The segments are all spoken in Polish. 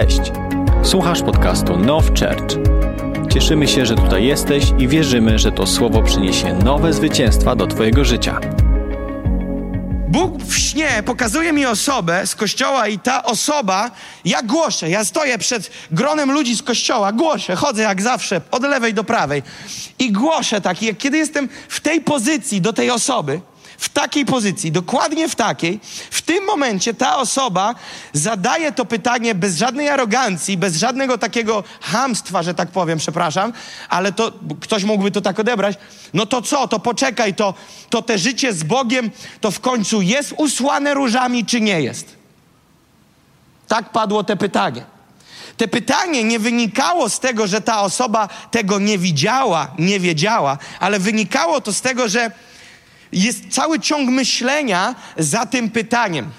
Cześć. Słuchasz podcastu Now Church. Cieszymy się, że tutaj jesteś i wierzymy, że to słowo przyniesie nowe zwycięstwa do Twojego życia. Bóg w śnie pokazuje mi osobę z kościoła i ta osoba, ja głoszę, ja stoję przed gronem ludzi z kościoła, głoszę, chodzę jak zawsze, od lewej do prawej i głoszę tak, jak kiedy jestem w tej pozycji do tej osoby, w takiej pozycji, dokładnie w takiej, w tym momencie ta osoba zadaje to pytanie bez żadnej arogancji, bez żadnego takiego hamstwa, że tak powiem, przepraszam, ale to ktoś mógłby to tak odebrać. No to co, to poczekaj, to, to te życie z Bogiem to w końcu jest usłane różami, czy nie jest? Tak padło te pytanie. Te pytanie nie wynikało z tego, że ta osoba tego nie widziała, nie wiedziała, ale wynikało to z tego, że jest cały ciąg myślenia za tym pytaniem.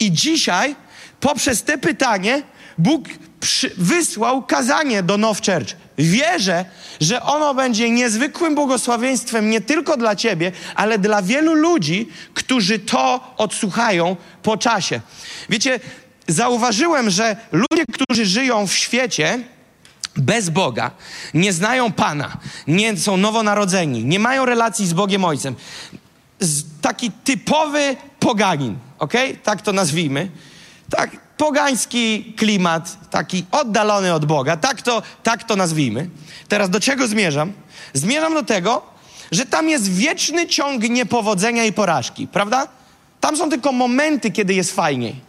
I dzisiaj, poprzez te pytanie, Bóg przy, wysłał kazanie do Now Church. Wierzę, że ono będzie niezwykłym błogosławieństwem nie tylko dla Ciebie, ale dla wielu ludzi, którzy to odsłuchają po czasie. Wiecie, zauważyłem, że ludzie, którzy żyją w świecie, bez Boga, nie znają Pana, nie są nowonarodzeni, nie mają relacji z Bogiem Ojcem. Taki typowy poganin, ok? Tak to nazwijmy. Tak, pogański klimat, taki oddalony od Boga, tak to, tak to nazwijmy. Teraz do czego zmierzam? Zmierzam do tego, że tam jest wieczny ciąg niepowodzenia i porażki, prawda? Tam są tylko momenty, kiedy jest fajniej.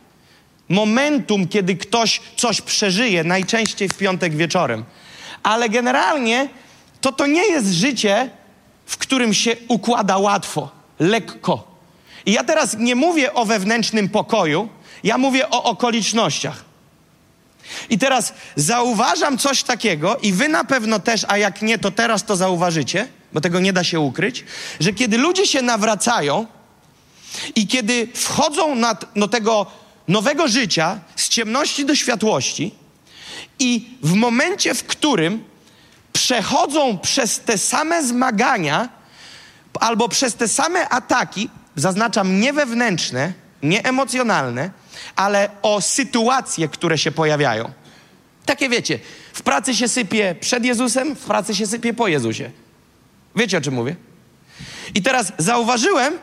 Momentum, kiedy ktoś coś przeżyje, najczęściej w piątek wieczorem. Ale generalnie to to nie jest życie, w którym się układa łatwo, lekko. I ja teraz nie mówię o wewnętrznym pokoju, ja mówię o okolicznościach. I teraz zauważam coś takiego, i wy na pewno też, a jak nie, to teraz to zauważycie, bo tego nie da się ukryć, że kiedy ludzie się nawracają i kiedy wchodzą na, do tego nowego życia, z ciemności do światłości, i w momencie, w którym przechodzą przez te same zmagania albo przez te same ataki, zaznaczam nie wewnętrzne, nie emocjonalne, ale o sytuacje, które się pojawiają. Takie wiecie, w pracy się sypie przed Jezusem, w pracy się sypie po Jezusie. Wiecie o czym mówię? I teraz zauważyłem,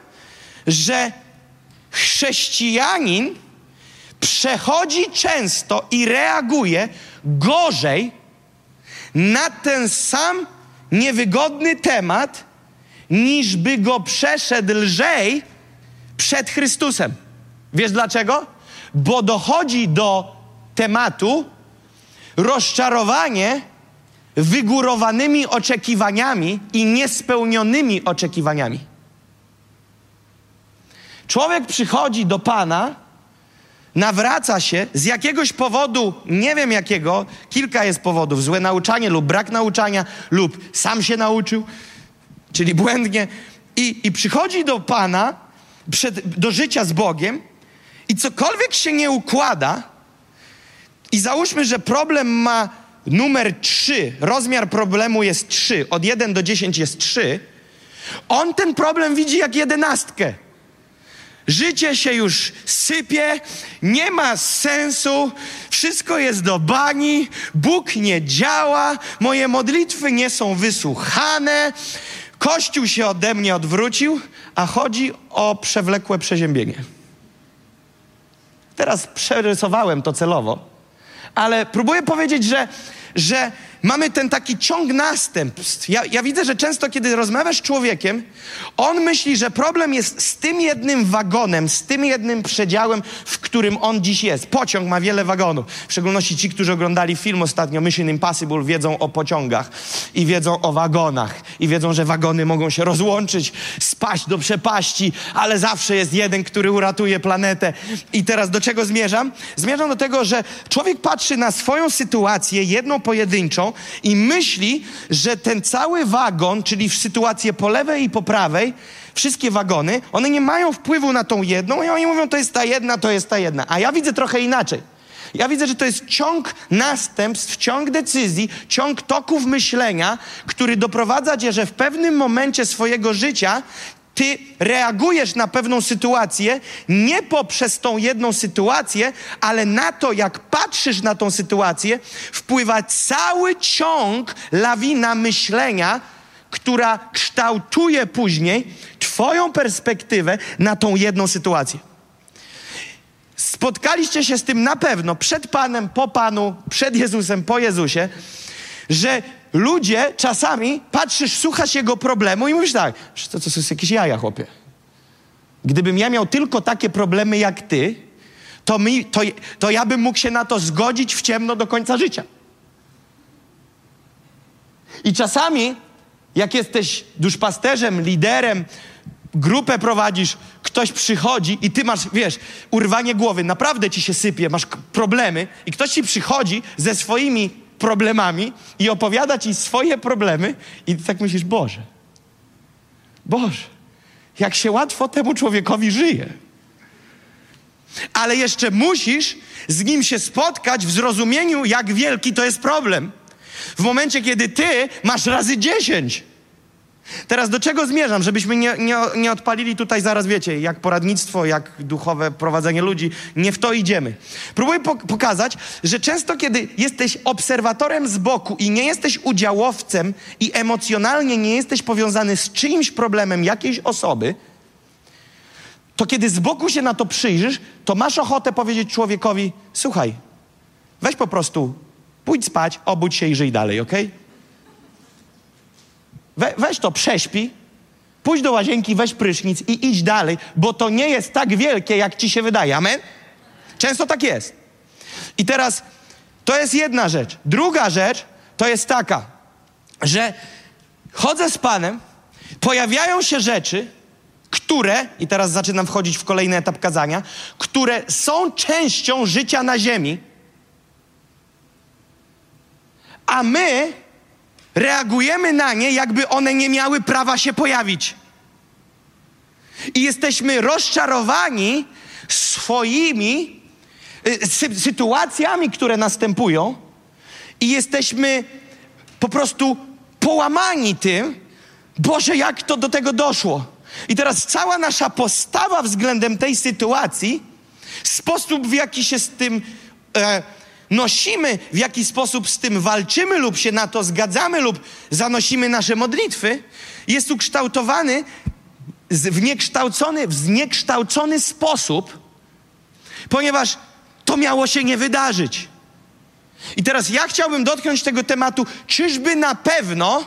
że chrześcijanin przechodzi często i reaguje gorzej na ten sam niewygodny temat, niż by go przeszedł lżej przed Chrystusem. Wiesz dlaczego? Bo dochodzi do tematu rozczarowanie wygórowanymi oczekiwaniami i niespełnionymi oczekiwaniami. Człowiek przychodzi do Pana, nawraca się z jakiegoś powodu, nie wiem jakiego, kilka jest powodów, złe nauczanie lub brak nauczania, lub sam się nauczył, czyli błędnie, i, i przychodzi do Pana, przed, do życia z Bogiem, i cokolwiek się nie układa, i załóżmy, że problem ma numer 3, rozmiar problemu jest 3, od 1 do 10 jest 3, on ten problem widzi jak jedenastkę. Życie się już sypie, nie ma sensu, wszystko jest do bani, Bóg nie działa, moje modlitwy nie są wysłuchane, Kościół się ode mnie odwrócił, a chodzi o przewlekłe przeziębienie. Teraz przerysowałem to celowo, ale próbuję powiedzieć, że, że mamy ten taki ciąg następstw. Ja, ja, widzę, że często, kiedy rozmawiasz z człowiekiem, on myśli, że problem jest z tym jednym wagonem, z tym jednym przedziałem, w którym on dziś jest. Pociąg ma wiele wagonów. W szczególności ci, którzy oglądali film ostatnio Mission Impossible, wiedzą o pociągach i wiedzą o wagonach i wiedzą, że wagony mogą się rozłączyć, spaść do przepaści, ale zawsze jest jeden, który uratuje planetę. I teraz do czego zmierzam? Zmierzam do tego, że człowiek patrzy na swoją sytuację, jedną pojedynczą, i myśli, że ten cały wagon, czyli w sytuację po lewej i po prawej, wszystkie wagony, one nie mają wpływu na tą jedną i oni mówią, to jest ta jedna, to jest ta jedna. A ja widzę trochę inaczej. Ja widzę, że to jest ciąg następstw, ciąg decyzji, ciąg toków myślenia, który doprowadza cię, że w pewnym momencie swojego życia ty reagujesz na pewną sytuację nie poprzez tą jedną sytuację, ale na to, jak patrzysz na tą sytuację, wpływa cały ciąg lawina myślenia, która kształtuje później Twoją perspektywę na tą jedną sytuację. Spotkaliście się z tym na pewno przed Panem, po Panu, przed Jezusem, po Jezusie, że ludzie czasami patrzysz, słuchasz jego problemu i mówisz tak, to, to są jakieś jaja, chłopie. Gdybym ja miał tylko takie problemy jak ty, to, mi, to, to ja bym mógł się na to zgodzić w ciemno do końca życia. I czasami, jak jesteś duszpasterzem, liderem, grupę prowadzisz, ktoś przychodzi i ty masz, wiesz, urwanie głowy, naprawdę ci się sypie, masz problemy i ktoś ci przychodzi ze swoimi problemami i opowiada ci swoje problemy i ty tak myślisz, Boże, Boże, jak się łatwo temu człowiekowi żyje. Ale jeszcze musisz z nim się spotkać w zrozumieniu, jak wielki to jest problem. W momencie, kiedy ty masz razy dziesięć. Teraz do czego zmierzam? Żebyśmy nie, nie, nie odpalili tutaj zaraz, wiecie, jak poradnictwo, jak duchowe prowadzenie ludzi. Nie w to idziemy. Próbuję pokazać, że często, kiedy jesteś obserwatorem z boku i nie jesteś udziałowcem i emocjonalnie nie jesteś powiązany z czyimś problemem jakiejś osoby, to kiedy z boku się na to przyjrzysz, to masz ochotę powiedzieć człowiekowi: Słuchaj, weź po prostu, pójdź spać, obudź się i żyj dalej, okej? We, weź to, prześpi, pójdź do łazienki, weź prysznic i idź dalej, bo to nie jest tak wielkie, jak ci się wydaje. Amen? Często tak jest. I teraz to jest jedna rzecz. Druga rzecz to jest taka, że chodzę z Panem, pojawiają się rzeczy, które, i teraz zaczynam wchodzić w kolejny etap kazania, które są częścią życia na ziemi, a my reagujemy na nie, jakby one nie miały prawa się pojawić. I jesteśmy rozczarowani swoimi y, sy sytuacjami, które następują, i jesteśmy po prostu połamani tym, Boże, jak to do tego doszło. I teraz cała nasza postawa względem tej sytuacji, sposób w jaki się z tym e, nosimy, w jaki sposób z tym walczymy lub się na to zgadzamy lub zanosimy nasze modlitwy, jest ukształtowany w niekształcony, w zniekształcony sposób, ponieważ to miało się nie wydarzyć. I teraz ja chciałbym dotknąć tego tematu, czyżby na pewno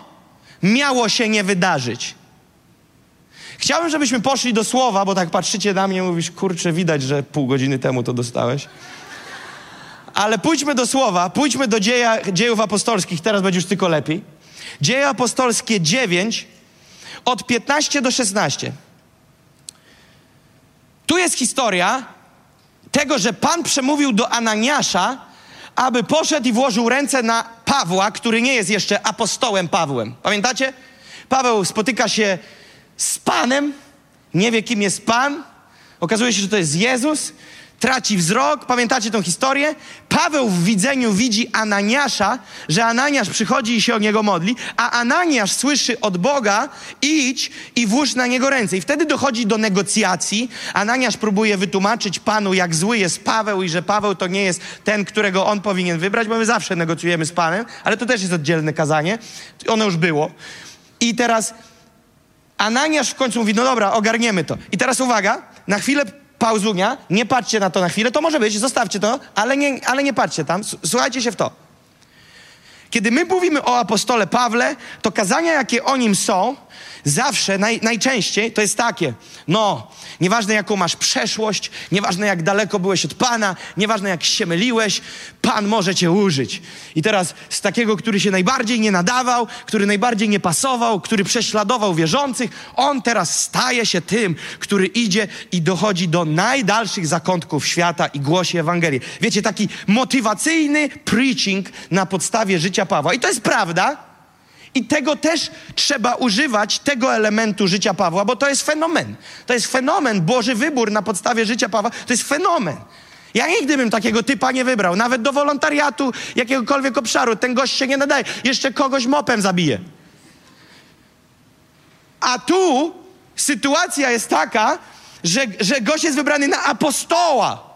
miało się nie wydarzyć. Chciałbym, żebyśmy poszli do słowa, bo tak patrzycie na mnie mówisz, kurczę, widać, że pół godziny temu to dostałeś. Ale pójdźmy do słowa, pójdźmy do dzieja, dziejów apostolskich, teraz będzie już tylko lepiej. Dzieje apostolskie 9, od 15 do 16. Tu jest historia tego, że Pan przemówił do Ananiasza, aby poszedł i włożył ręce na Pawła, który nie jest jeszcze apostołem Pawłem. Pamiętacie? Paweł spotyka się z Panem, nie wie kim jest Pan. Okazuje się, że to jest Jezus traci wzrok. Pamiętacie tą historię? Paweł w widzeniu widzi Ananiasza, że Ananiasz przychodzi i się o niego modli, a Ananiasz słyszy od Boga: idź i włóż na niego ręce. I wtedy dochodzi do negocjacji. Ananiasz próbuje wytłumaczyć Panu, jak zły jest Paweł i że Paweł to nie jest ten, którego on powinien wybrać, bo my zawsze negocjujemy z Panem, ale to też jest oddzielne kazanie. Ono już było. I teraz Ananiasz w końcu mówi: No dobra, ogarniemy to. I teraz uwaga, na chwilę pauzunia, nie patrzcie na to na chwilę, to może być, zostawcie to, ale nie, ale nie patrzcie tam, słuchajcie się w to. Kiedy my mówimy o apostole Pawle, to kazania, jakie o nim są, zawsze, naj, najczęściej to jest takie, no, nieważne jaką masz przeszłość, nieważne jak daleko byłeś od Pana, nieważne jak się myliłeś, Pan może cię użyć. I teraz z takiego, który się najbardziej nie nadawał, który najbardziej nie pasował, który prześladował wierzących, on teraz staje się tym, który idzie i dochodzi do najdalszych zakątków świata i głosi Ewangelię. Wiecie, taki motywacyjny preaching na podstawie życia Pawła. I to jest prawda, i tego też trzeba używać, tego elementu życia Pawła, bo to jest fenomen. To jest fenomen, Boży wybór na podstawie życia Pawła, to jest fenomen. Ja nigdy bym takiego typa nie wybrał, nawet do wolontariatu, jakiegokolwiek obszaru. Ten gość się nie nadaje, jeszcze kogoś mopem zabije. A tu sytuacja jest taka, że, że gość jest wybrany na apostoła.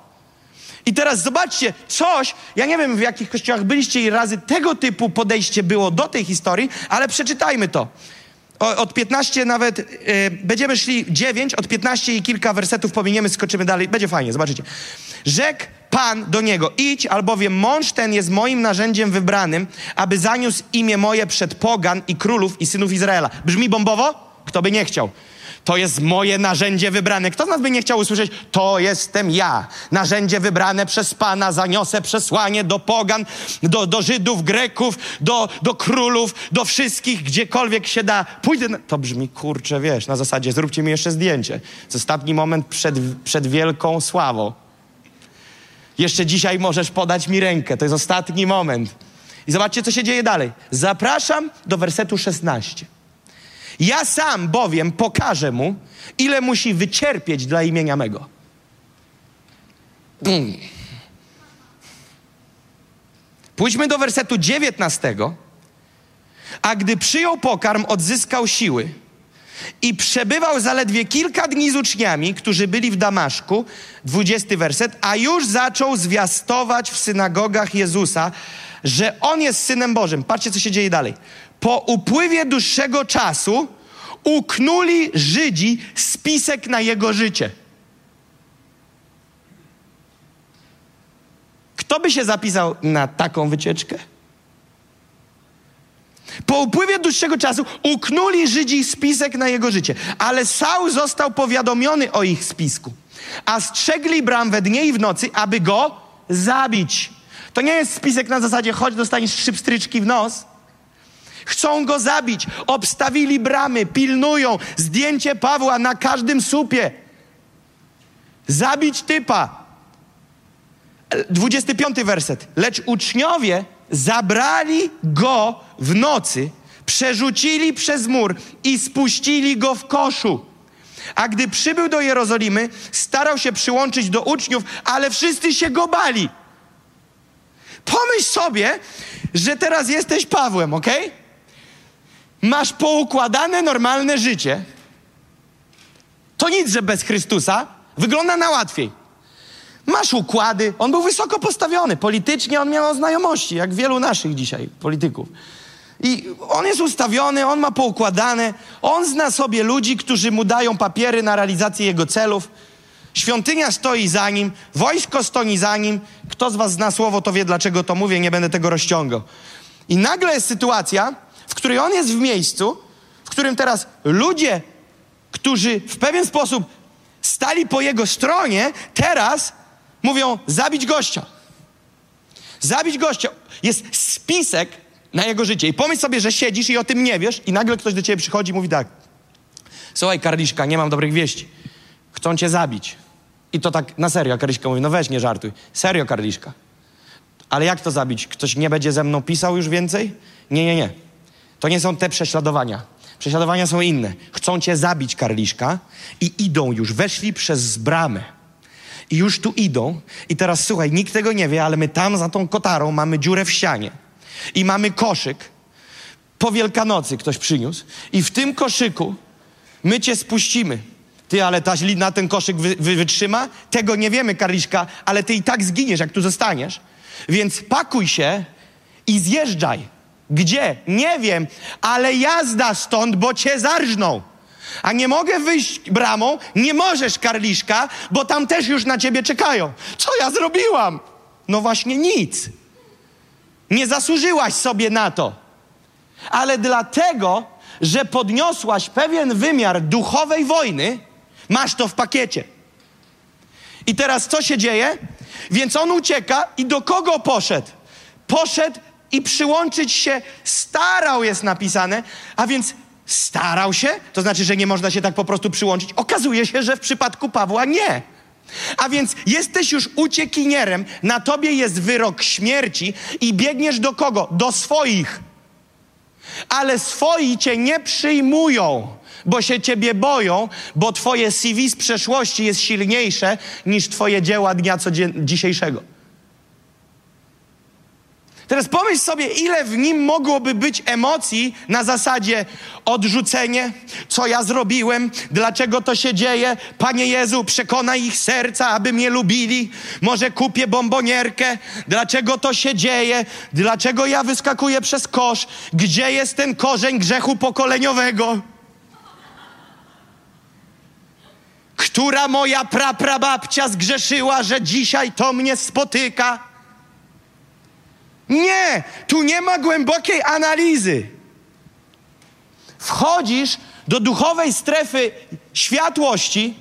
I teraz zobaczcie, coś, ja nie wiem w jakich kościołach byliście i razy tego typu podejście było do tej historii, ale przeczytajmy to. O, od 15 nawet, yy, będziemy szli 9, od 15 i kilka wersetów pominiemy, skoczymy dalej, będzie fajnie, zobaczycie. Rzekł Pan do niego, idź, albowiem mąż ten jest moim narzędziem wybranym, aby zaniósł imię moje przed pogan i królów i synów Izraela. Brzmi bombowo? Kto by nie chciał? To jest moje narzędzie wybrane. Kto z nas by nie chciał usłyszeć? To jestem ja. Narzędzie wybrane przez Pana. Zaniosę przesłanie do pogan, do, do Żydów, Greków, do, do królów, do wszystkich, gdziekolwiek się da. Pójdę. Na... To brzmi kurczę, wiesz, na zasadzie zróbcie mi jeszcze zdjęcie. To ostatni moment przed, przed wielką sławą. Jeszcze dzisiaj możesz podać mi rękę. To jest ostatni moment. I zobaczcie, co się dzieje dalej. Zapraszam do wersetu 16. Ja sam bowiem pokażę mu, ile musi wycierpieć dla imienia mego. Mm. Pójdźmy do wersetu 19. A gdy przyjął pokarm, odzyskał siły i przebywał zaledwie kilka dni z uczniami, którzy byli w Damaszku, 20 werset, a już zaczął zwiastować w synagogach Jezusa, że On jest Synem Bożym. Patrzcie, co się dzieje dalej. Po upływie dłuższego czasu uknuli Żydzi spisek na Jego życie. Kto by się zapisał na taką wycieczkę? Po upływie dłuższego czasu uknuli Żydzi spisek na jego życie, ale Saul został powiadomiony o ich spisku, a strzegli bram we dnie i w nocy, aby go zabić. To nie jest spisek na zasadzie, chodź, dostaniesz trzy w nos. Chcą go zabić. Obstawili bramy, pilnują. Zdjęcie Pawła na każdym słupie. Zabić typa. 25 werset. Lecz uczniowie zabrali go w nocy, przerzucili przez mur i spuścili go w koszu. A gdy przybył do Jerozolimy, starał się przyłączyć do uczniów, ale wszyscy się go bali. Pomyśl sobie, że teraz jesteś Pawłem, ok? Masz poukładane normalne życie. To nic, że bez Chrystusa wygląda na łatwiej. Masz układy. On był wysoko postawiony. Politycznie on miał znajomości, jak wielu naszych dzisiaj polityków. I on jest ustawiony, on ma poukładane, on zna sobie ludzi, którzy mu dają papiery na realizację jego celów. Świątynia stoi za nim, wojsko stoi za nim. Kto z was zna słowo, to wie, dlaczego to mówię, nie będę tego rozciągał. I nagle jest sytuacja, w której on jest w miejscu, w którym teraz ludzie, którzy w pewien sposób stali po jego stronie, teraz mówią zabić gościa. Zabić gościa. Jest spisek na jego życie. I pomyśl sobie, że siedzisz i o tym nie wiesz i nagle ktoś do ciebie przychodzi i mówi tak. Słuchaj, Karliszka, nie mam dobrych wieści. Chcą cię zabić. I to tak na serio. Karliszka mówi, no weź, nie żartuj. Serio, Karliszka. Ale jak to zabić? Ktoś nie będzie ze mną pisał już więcej? Nie, nie, nie. To nie są te prześladowania. Prześladowania są inne. Chcą cię zabić, Karliszka, i idą już, weszli przez bramę. I już tu idą. I teraz słuchaj, nikt tego nie wie, ale my tam za tą kotarą mamy dziurę w ścianie. I mamy koszyk. Po Wielkanocy ktoś przyniósł. I w tym koszyku my cię spuścimy. Ty, ale ta na ten koszyk wy, wy, wytrzyma? Tego nie wiemy, Karliszka, ale ty i tak zginiesz, jak tu zostaniesz. Więc pakuj się i zjeżdżaj. Gdzie? Nie wiem, ale jazda stąd, bo cię zarżną. A nie mogę wyjść bramą, nie możesz, Karliszka, bo tam też już na ciebie czekają. Co ja zrobiłam? No właśnie nic. Nie zasłużyłaś sobie na to. Ale dlatego, że podniosłaś pewien wymiar duchowej wojny, masz to w pakiecie. I teraz co się dzieje? Więc on ucieka i do kogo poszedł? Poszedł i przyłączyć się starał jest napisane, a więc starał się, to znaczy, że nie można się tak po prostu przyłączyć. Okazuje się, że w przypadku Pawła nie. A więc jesteś już uciekinierem, na tobie jest wyrok śmierci i biegniesz do kogo? Do swoich. Ale swoi cię nie przyjmują, bo się ciebie boją, bo twoje CV z przeszłości jest silniejsze niż twoje dzieła dnia dzisiejszego. Teraz pomyśl sobie, ile w nim mogłoby być emocji na zasadzie odrzucenie, co ja zrobiłem, dlaczego to się dzieje. Panie Jezu, przekonaj ich serca, aby mnie lubili. Może kupię bombonierkę, dlaczego to się dzieje, dlaczego ja wyskakuję przez kosz, gdzie jest ten korzeń grzechu pokoleniowego. Która moja praprababcia zgrzeszyła, że dzisiaj to mnie spotyka? Nie, tu nie ma głębokiej analizy. Wchodzisz do duchowej strefy światłości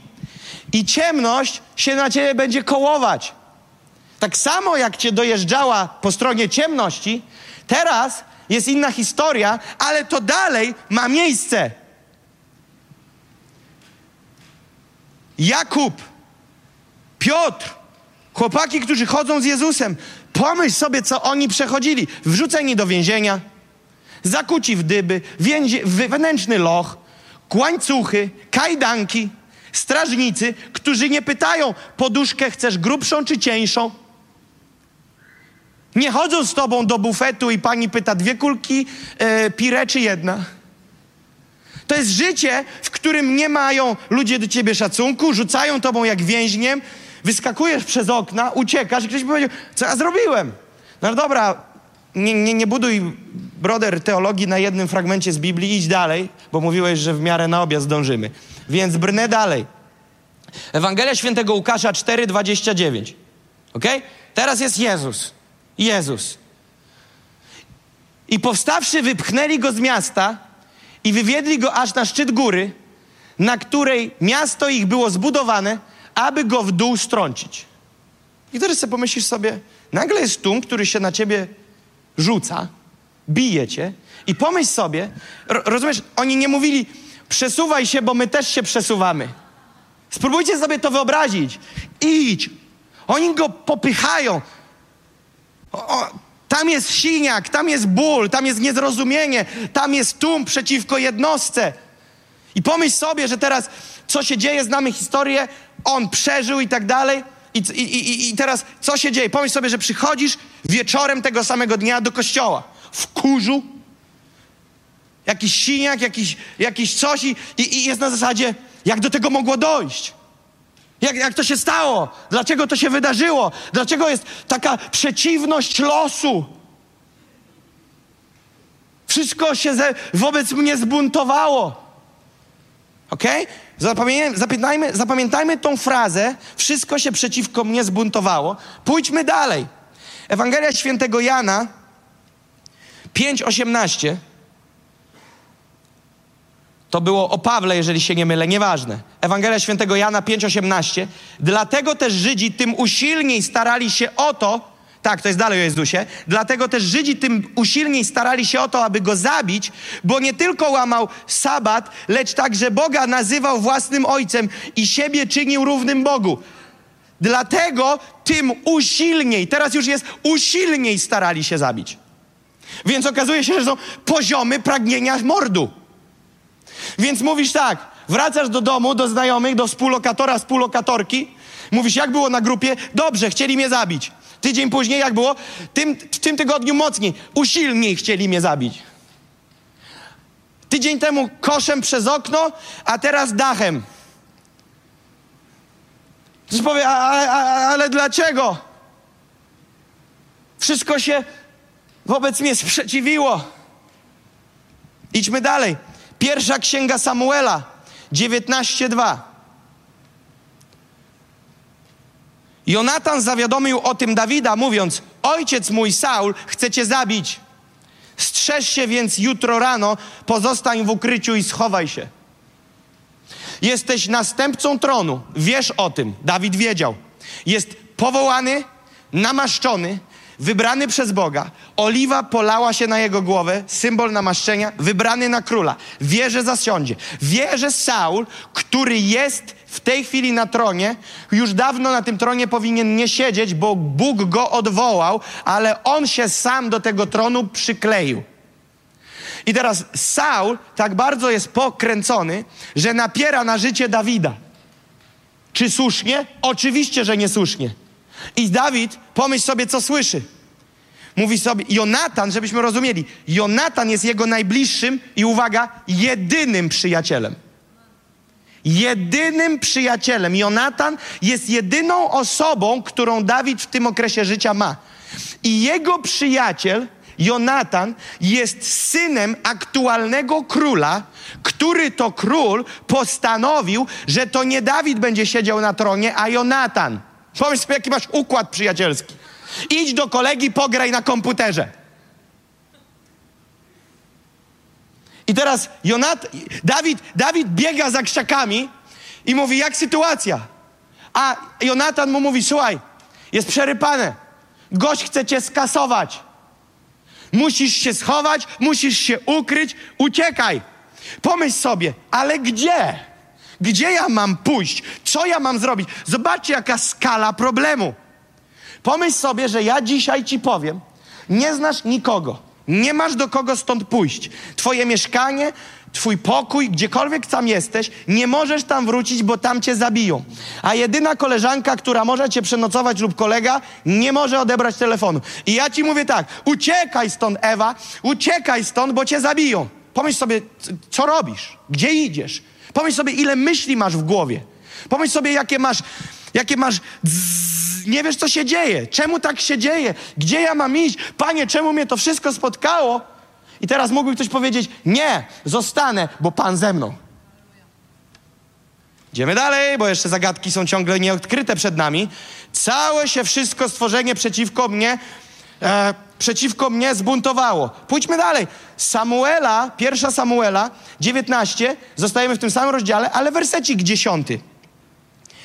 i ciemność się na ciebie będzie kołować. Tak samo jak cię dojeżdżała po stronie ciemności, teraz jest inna historia, ale to dalej ma miejsce. Jakub, Piotr, chłopaki, którzy chodzą z Jezusem, Pomyśl sobie, co oni przechodzili. Wrzuceni do więzienia, zakuci w dyby, więzie, wewnętrzny loch, kłańcuchy, kajdanki, strażnicy, którzy nie pytają, poduszkę chcesz grubszą czy cieńszą? Nie chodzą z tobą do bufetu i pani pyta, dwie kulki e, pire czy jedna? To jest życie, w którym nie mają ludzie do ciebie szacunku, rzucają tobą jak więźniem, Wyskakujesz przez okna, uciekasz i ktoś by powiedział, co ja zrobiłem? No dobra, nie, nie, nie buduj, broder, teologii na jednym fragmencie z Biblii, idź dalej, bo mówiłeś, że w miarę na obiad zdążymy. Więc brnę dalej. Ewangelia Świętego Łukasza 4,29. Ok? Teraz jest Jezus. Jezus. I powstawszy, wypchnęli go z miasta i wywiedli go aż na szczyt góry, na której miasto ich było zbudowane, aby go w dół strącić. I teraz sobie pomyślisz sobie, nagle jest tłum, który się na ciebie rzuca, bije cię i pomyśl sobie, rozumiesz, oni nie mówili, przesuwaj się, bo my też się przesuwamy. Spróbujcie sobie to wyobrazić. Idź. Oni go popychają. O, o, tam jest siniak, tam jest ból, tam jest niezrozumienie, tam jest tłum przeciwko jednostce. I pomyśl sobie, że teraz co się dzieje, znamy historię, on przeżył i tak dalej. I, i, i, teraz co się dzieje? Pomyśl sobie, że przychodzisz wieczorem tego samego dnia do kościoła. W kurzu. Jakiś siniak, jakiś, jakiś coś i, i, jest na zasadzie, jak do tego mogło dojść? Jak, jak to się stało? Dlaczego to się wydarzyło? Dlaczego jest taka przeciwność losu? Wszystko się ze, wobec mnie zbuntowało. Ok? Zapamiętajmy, zapamiętajmy tą frazę. Wszystko się przeciwko mnie zbuntowało. Pójdźmy dalej. Ewangelia świętego Jana 5:18. To było o Pawle, jeżeli się nie mylę, nieważne. Ewangelia świętego Jana 5:18. Dlatego też Żydzi tym usilniej starali się o to, tak, to jest dalej o Jezusie. Dlatego też Żydzi tym usilniej starali się o to, aby go zabić, bo nie tylko łamał sabat, lecz także Boga nazywał własnym ojcem i siebie czynił równym Bogu. Dlatego tym usilniej, teraz już jest usilniej starali się zabić. Więc okazuje się, że są poziomy pragnienia mordu. Więc mówisz tak, wracasz do domu, do znajomych, do współlokatora, współlokatorki, mówisz, jak było na grupie? Dobrze, chcieli mnie zabić. Tydzień później, jak było? Tym, w tym tygodniu mocniej, usilniej chcieli mnie zabić. Tydzień temu koszem przez okno, a teraz dachem. Ktoś powie, a, a, ale dlaczego? Wszystko się wobec mnie sprzeciwiło. Idźmy dalej. Pierwsza księga Samuela, 19:2. Jonatan zawiadomił o tym Dawida, mówiąc: Ojciec mój Saul chce cię zabić. Strzeż się więc jutro rano, pozostań w ukryciu i schowaj się. Jesteś następcą tronu, wiesz o tym. Dawid wiedział. Jest powołany, namaszczony, wybrany przez Boga. Oliwa polała się na jego głowę, symbol namaszczenia, wybrany na króla. Wie, że zasiądzie. Wie, że Saul, który jest w tej chwili na tronie, już dawno na tym tronie powinien nie siedzieć, bo Bóg go odwołał, ale on się sam do tego tronu przykleił. I teraz Saul tak bardzo jest pokręcony, że napiera na życie Dawida. Czy słusznie? Oczywiście, że niesłusznie. I Dawid, pomyśl sobie, co słyszy. mówi sobie, Jonatan, żebyśmy rozumieli, Jonatan jest jego najbliższym i uwaga, jedynym przyjacielem. Jedynym przyjacielem. Jonatan jest jedyną osobą, którą Dawid w tym okresie życia ma. I jego przyjaciel, Jonatan, jest synem aktualnego króla, który to król postanowił, że to nie Dawid będzie siedział na tronie, a Jonatan. Pomyśl sobie, jaki masz układ przyjacielski. Idź do kolegi, pograj na komputerze. I teraz Jonat, Dawid, Dawid biega za krzakami i mówi, jak sytuacja? A Jonatan mu mówi, słuchaj, jest przerypane. Gość chce cię skasować. Musisz się schować, musisz się ukryć, uciekaj. Pomyśl sobie, ale gdzie? Gdzie ja mam pójść? Co ja mam zrobić? Zobaczcie, jaka skala problemu. Pomyśl sobie, że ja dzisiaj ci powiem, nie znasz nikogo, nie masz do kogo stąd pójść. Twoje mieszkanie, twój pokój, gdziekolwiek tam jesteś, nie możesz tam wrócić, bo tam cię zabiją. A jedyna koleżanka, która może cię przenocować lub kolega, nie może odebrać telefonu. I ja ci mówię tak, uciekaj stąd, Ewa, uciekaj stąd, bo cię zabiją. Pomyśl sobie, co robisz? Gdzie idziesz? Pomyśl sobie, ile myśli masz w głowie. Pomyśl sobie, jakie masz, jakie masz dzz, nie wiesz, co się dzieje. Czemu tak się dzieje? Gdzie ja mam iść? Panie, czemu mnie to wszystko spotkało? I teraz mógłby ktoś powiedzieć, nie, zostanę, bo Pan ze mną. Idziemy dalej, bo jeszcze zagadki są ciągle nieodkryte przed nami. Całe się wszystko stworzenie przeciwko mnie, e, przeciwko mnie zbuntowało. Pójdźmy dalej. Samuela, pierwsza Samuela, 19, zostajemy w tym samym rozdziale, ale wersecik 10.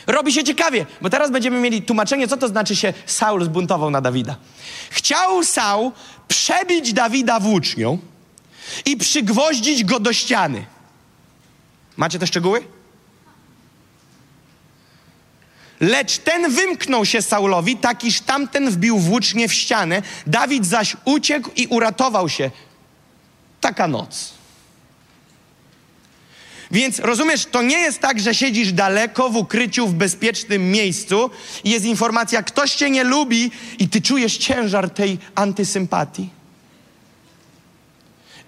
Robi się ciekawie, bo teraz będziemy mieli tłumaczenie, co to znaczy się Saul zbuntował na Dawida. Chciał Saul przebić Dawida włócznią i przygwoździć go do ściany. Macie te szczegóły? Lecz ten wymknął się Saulowi, tak iż tamten wbił włócznie w ścianę. Dawid zaś uciekł i uratował się. Taka noc. Więc rozumiesz, to nie jest tak, że siedzisz daleko w ukryciu, w bezpiecznym miejscu i jest informacja, ktoś cię nie lubi i ty czujesz ciężar tej antysympatii.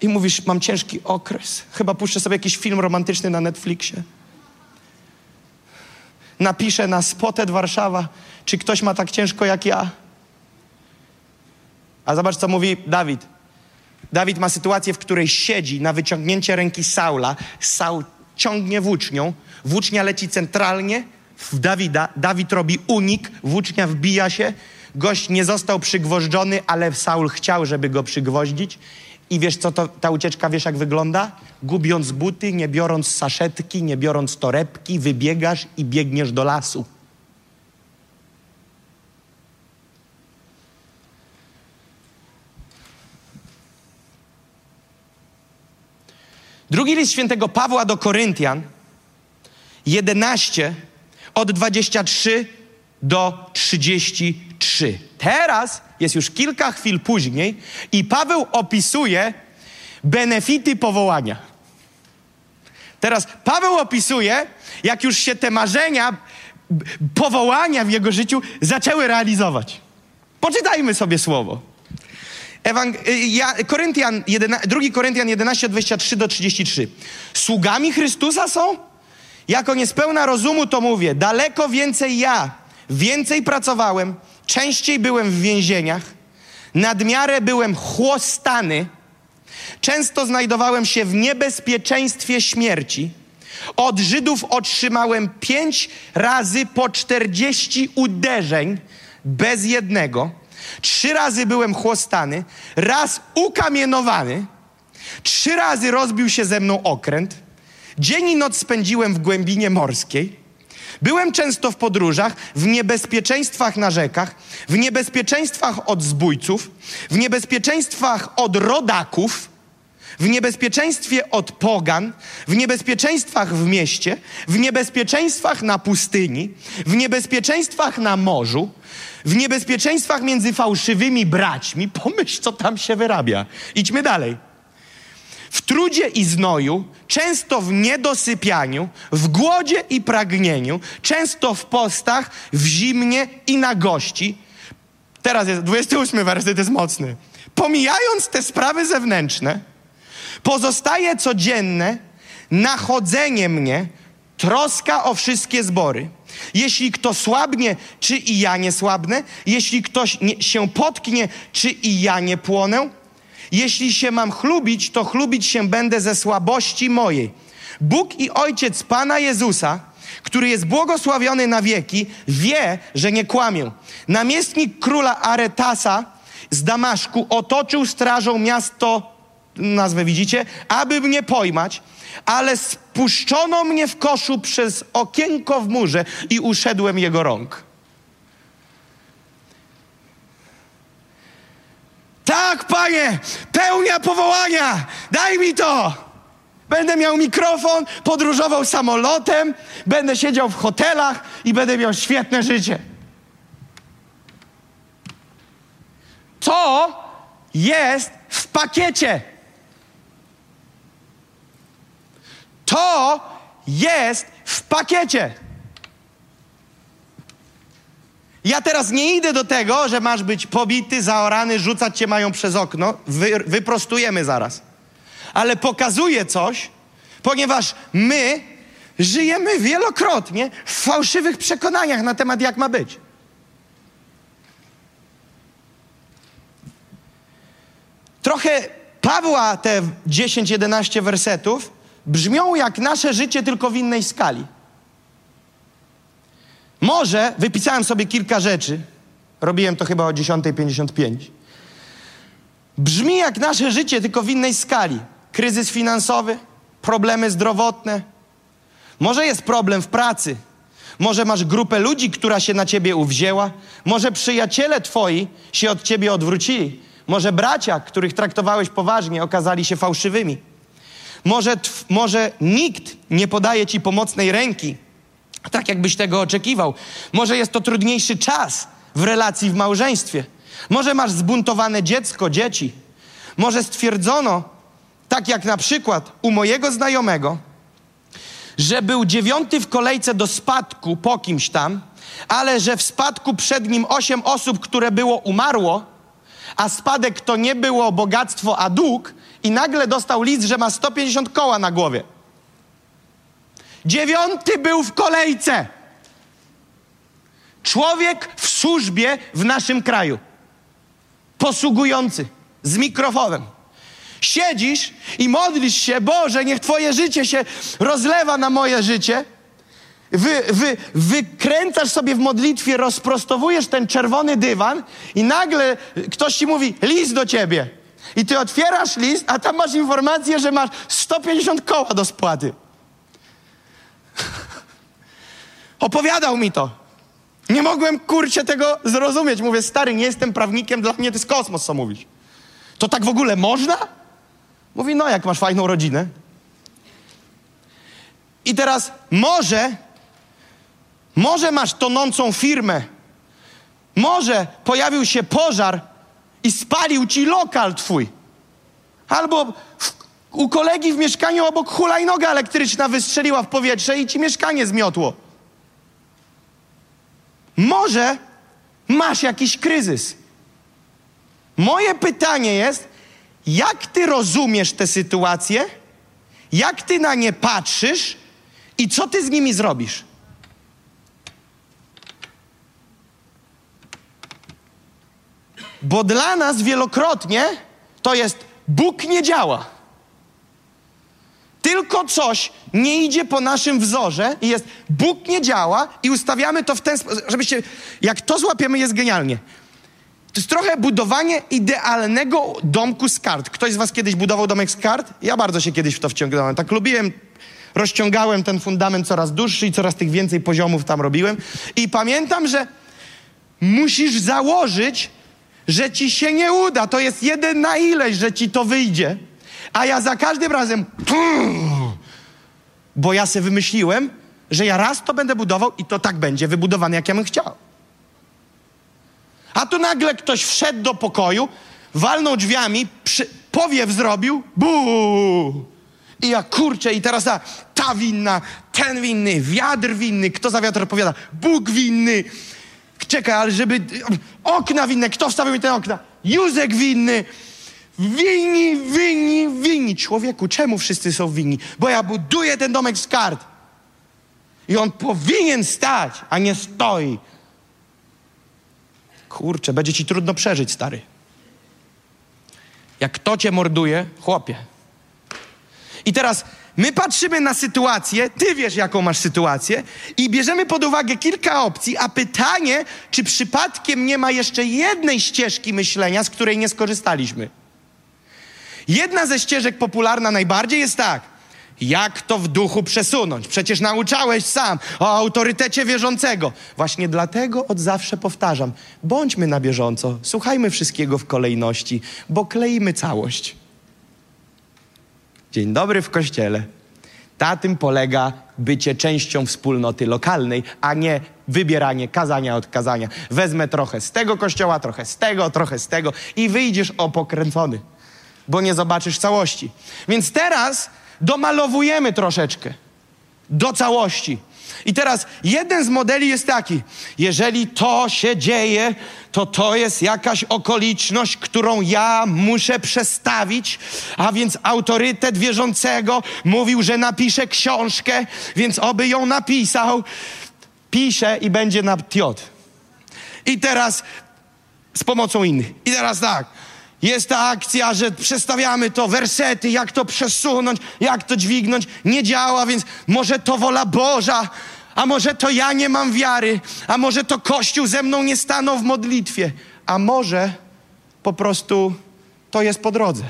I mówisz, mam ciężki okres. Chyba puszczę sobie jakiś film romantyczny na Netflixie. Napiszę na Spotet Warszawa, czy ktoś ma tak ciężko jak ja. A zobacz, co mówi Dawid. Dawid ma sytuację, w której siedzi na wyciągnięcie ręki Saula. Saul ciągnie włócznią. Włócznia leci centralnie w Dawida. Dawid robi unik, włócznia wbija się. Gość nie został przygwożdżony, ale Saul chciał, żeby go przygwoździć. I wiesz, co to, ta ucieczka, wiesz, jak wygląda? Gubiąc buty, nie biorąc saszetki, nie biorąc torebki, wybiegasz i biegniesz do lasu. Drugi list świętego Pawła do Koryntian 11 od 23 do 33. Teraz jest już kilka chwil później i Paweł opisuje benefity powołania. Teraz Paweł opisuje, jak już się te marzenia powołania w jego życiu zaczęły realizować. Poczytajmy sobie słowo. Ewang- y, ja, Koryntian 11, 2 Koryntian 11, 23 do 33. Sługami Chrystusa są? Jako niespełna rozumu to mówię. Daleko więcej ja, więcej pracowałem, częściej byłem w więzieniach, nadmiarę byłem chłostany, często znajdowałem się w niebezpieczeństwie śmierci. Od Żydów otrzymałem pięć razy po czterdzieści uderzeń bez jednego. Trzy razy byłem chłostany, raz ukamienowany, trzy razy rozbił się ze mną okręt, dzień i noc spędziłem w głębinie morskiej. Byłem często w podróżach, w niebezpieczeństwach na rzekach, w niebezpieczeństwach od zbójców, w niebezpieczeństwach od rodaków, w niebezpieczeństwie od pogan, w niebezpieczeństwach w mieście, w niebezpieczeństwach na pustyni, w niebezpieczeństwach na morzu, w niebezpieczeństwach między fałszywymi braćmi. Pomyśl, co tam się wyrabia. Idźmy dalej. W trudzie i znoju, często w niedosypianiu, w głodzie i pragnieniu, często w postach, w zimnie i na gości. teraz jest 28 werset, jest mocny. Pomijając te sprawy zewnętrzne, pozostaje codzienne nachodzenie mnie, troska o wszystkie zbory. Jeśli kto słabnie, czy i ja nie słabnę? Jeśli ktoś nie, się potknie, czy i ja nie płonę? Jeśli się mam chlubić, to chlubić się będę ze słabości mojej. Bóg i Ojciec Pana Jezusa, który jest błogosławiony na wieki, wie, że nie kłamię. Namiestnik króla Aretasa z Damaszku otoczył strażą miasto, nazwę widzicie, aby mnie pojmać, ale spuszczono mnie w koszu przez okienko w murze i uszedłem jego rąk. Tak, panie, pełnia powołania, daj mi to. Będę miał mikrofon, podróżował samolotem, będę siedział w hotelach i będę miał świetne życie. To jest w pakiecie. To jest w pakiecie. Ja teraz nie idę do tego, że masz być pobity, zaorany, rzucać cię mają przez okno. Wy, wyprostujemy zaraz. Ale pokazuję coś, ponieważ my żyjemy wielokrotnie w fałszywych przekonaniach na temat, jak ma być. Trochę Pawła te 10-11 wersetów brzmią jak nasze życie, tylko w innej skali. Może wypisałem sobie kilka rzeczy. Robiłem to chyba o 10.55. Brzmi jak nasze życie, tylko w innej skali. Kryzys finansowy, problemy zdrowotne. Może jest problem w pracy. Może masz grupę ludzi, która się na ciebie uwzięła. Może przyjaciele twoi się od ciebie odwrócili. Może bracia, których traktowałeś poważnie, okazali się fałszywymi. Może, może nikt nie podaje ci pomocnej ręki, tak jakbyś tego oczekiwał. Może jest to trudniejszy czas w relacji w małżeństwie. Może masz zbuntowane dziecko, dzieci. Może stwierdzono, tak jak na przykład u mojego znajomego, że był dziewiąty w kolejce do spadku po kimś tam, ale że w spadku przed nim osiem osób, które było umarło, a spadek to nie było bogactwo, a dług, i nagle dostał list, że ma 150 koła na głowie. Dziewiąty był w kolejce. Człowiek w służbie w naszym kraju. Posługujący z mikrofonem. Siedzisz i modlisz się, Boże, niech Twoje życie się rozlewa na moje życie. Wy, wy, wykręcasz sobie w modlitwie, rozprostowujesz ten czerwony dywan i nagle ktoś ci mówi, list do ciebie. I ty otwierasz list, a tam masz informację, że masz 150 koła do spłaty. Opowiadał mi to. Nie mogłem, kurcie, tego zrozumieć. Mówię, stary, nie jestem prawnikiem, dla mnie to jest kosmos, co mówisz. To tak w ogóle można? Mówi, no jak masz fajną rodzinę. I teraz może, może masz tonącą firmę, może pojawił się pożar i spalił ci lokal twój. Albo w, u kolegi w mieszkaniu obok hulajnoga elektryczna wystrzeliła w powietrze i ci mieszkanie zmiotło. Może masz jakiś kryzys. Moje pytanie jest, jak ty rozumiesz tę sytuację, jak ty na nie patrzysz i co ty z nimi zrobisz? Bo dla nas wielokrotnie to jest Bóg nie działa. Tylko coś nie idzie po naszym wzorze i jest Bóg nie działa i ustawiamy to w ten sposób, żebyście, jak to złapiemy, jest genialnie. To jest trochę budowanie idealnego domku z kart. Ktoś z was kiedyś budował domek z kart? Ja bardzo się kiedyś w to wciągnąłem. Tak lubiłem, rozciągałem ten fundament coraz dłuższy i coraz tych więcej poziomów tam robiłem. I pamiętam, że musisz założyć że ci się nie uda. To jest jeden na ileś, że ci to wyjdzie. A ja za każdym razem, bo ja sobie wymyśliłem, że ja raz to będę budował i to tak będzie wybudowane, jak ja bym chciał. A tu nagle ktoś wszedł do pokoju, walnął drzwiami, przy, powiew zrobił, bu. I ja kurczę, i teraz ta, ta winna, ten winny, wiatr winny, kto za wiatr odpowiada? Bóg winny. Czekaj, ale żeby... Okna winne, kto wstawił mi te okna? Józek winny. Winni, winni, winni. Człowieku, czemu wszyscy są winni? Bo ja buduję ten domek z kart. I on powinien stać, a nie stoi. Kurczę, będzie ci trudno przeżyć, stary. Jak kto cię morduje, chłopie. I teraz my patrzymy na sytuację, ty wiesz, jaką masz sytuację, i bierzemy pod uwagę kilka opcji, a pytanie, czy przypadkiem nie ma jeszcze jednej ścieżki myślenia, z której nie skorzystaliśmy. Jedna ze ścieżek popularna najbardziej jest tak. Jak to w duchu przesunąć? Przecież nauczałeś sam o autorytecie wierzącego. Właśnie dlatego od zawsze powtarzam: bądźmy na bieżąco, słuchajmy wszystkiego w kolejności, bo kleimy całość. Dzień dobry w kościele. Na tym polega bycie częścią wspólnoty lokalnej, a nie wybieranie kazania od kazania. Wezmę trochę z tego kościoła, trochę z tego, trochę z tego i wyjdziesz opokręcony, bo nie zobaczysz całości. Więc teraz domalowujemy troszeczkę do całości. I teraz jeden z modeli jest taki: jeżeli to się dzieje, to to jest jakaś okoliczność, którą ja muszę przestawić, a więc autorytet wierzącego mówił, że napisze książkę, więc oby ją napisał. Pisze i będzie na tiot. I teraz z pomocą innych. I teraz tak. Jest ta akcja, że przestawiamy to, wersety, jak to przesunąć, jak to dźwignąć. Nie działa, więc może to wola Boża, a może to ja nie mam wiary, a może to Kościół ze mną nie stanął w modlitwie, a może po prostu to jest po drodze.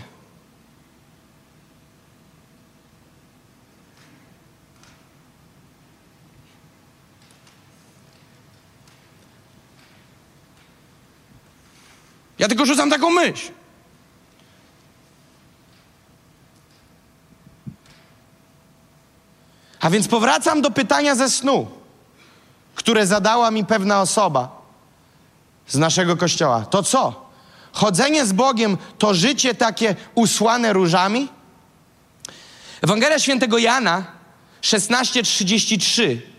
Ja tylko rzucam taką myśl. A więc powracam do pytania ze snu, które zadała mi pewna osoba z naszego kościoła. To co? Chodzenie z Bogiem to życie takie usłane różami? Ewangelia świętego Jana 16:33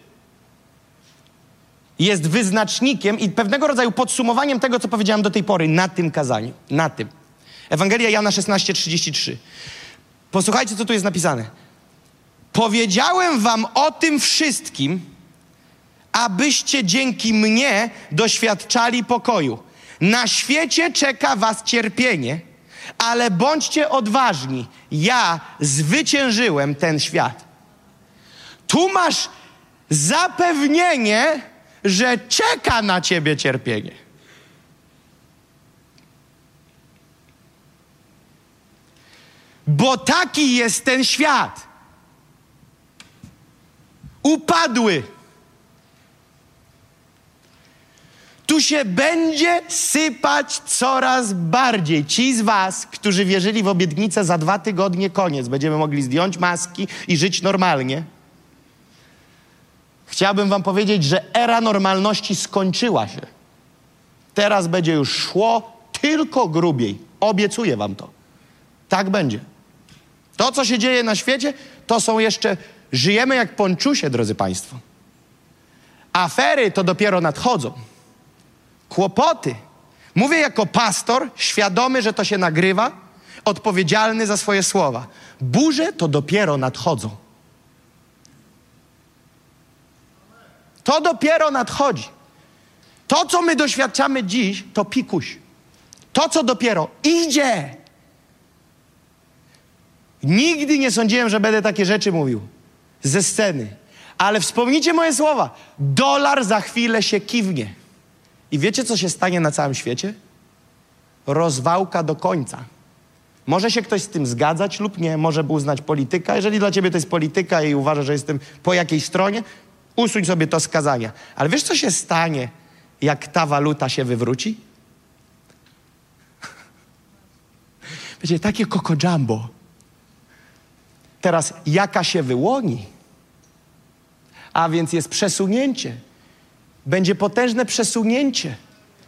jest wyznacznikiem i pewnego rodzaju podsumowaniem tego, co powiedziałem do tej pory na tym kazaniu. Na tym. Ewangelia Jana 16:33. Posłuchajcie, co tu jest napisane. Powiedziałem wam o tym wszystkim, abyście dzięki mnie doświadczali pokoju. Na świecie czeka was cierpienie, ale bądźcie odważni. Ja zwyciężyłem ten świat. Tu masz zapewnienie, że czeka na ciebie cierpienie. Bo taki jest ten świat upadły. Tu się będzie sypać coraz bardziej. Ci z Was, którzy wierzyli w obietnicę za dwa tygodnie koniec, będziemy mogli zdjąć maski i żyć normalnie. Chciałbym Wam powiedzieć, że era normalności skończyła się. Teraz będzie już szło tylko grubiej. Obiecuję Wam to. Tak będzie. To, co się dzieje na świecie, to są jeszcze Żyjemy jak ponczusie, drodzy Państwo. Afery to dopiero nadchodzą. Kłopoty. Mówię jako pastor, świadomy, że to się nagrywa, odpowiedzialny za swoje słowa. Burze to dopiero nadchodzą. To dopiero nadchodzi. To, co my doświadczamy dziś, to pikuś. To, co dopiero idzie. Nigdy nie sądziłem, że będę takie rzeczy mówił ze sceny. Ale wspomnijcie moje słowa. Dolar za chwilę się kiwnie. I wiecie, co się stanie na całym świecie? Rozwałka do końca. Może się ktoś z tym zgadzać lub nie, może uznać polityka. Jeżeli dla ciebie to jest polityka i uważasz, że jestem po jakiej stronie, usuń sobie to skazania. Ale wiesz, co się stanie, jak ta waluta się wywróci? Będzie takie koko jumbo teraz jaka się wyłoni, a więc jest przesunięcie. Będzie potężne przesunięcie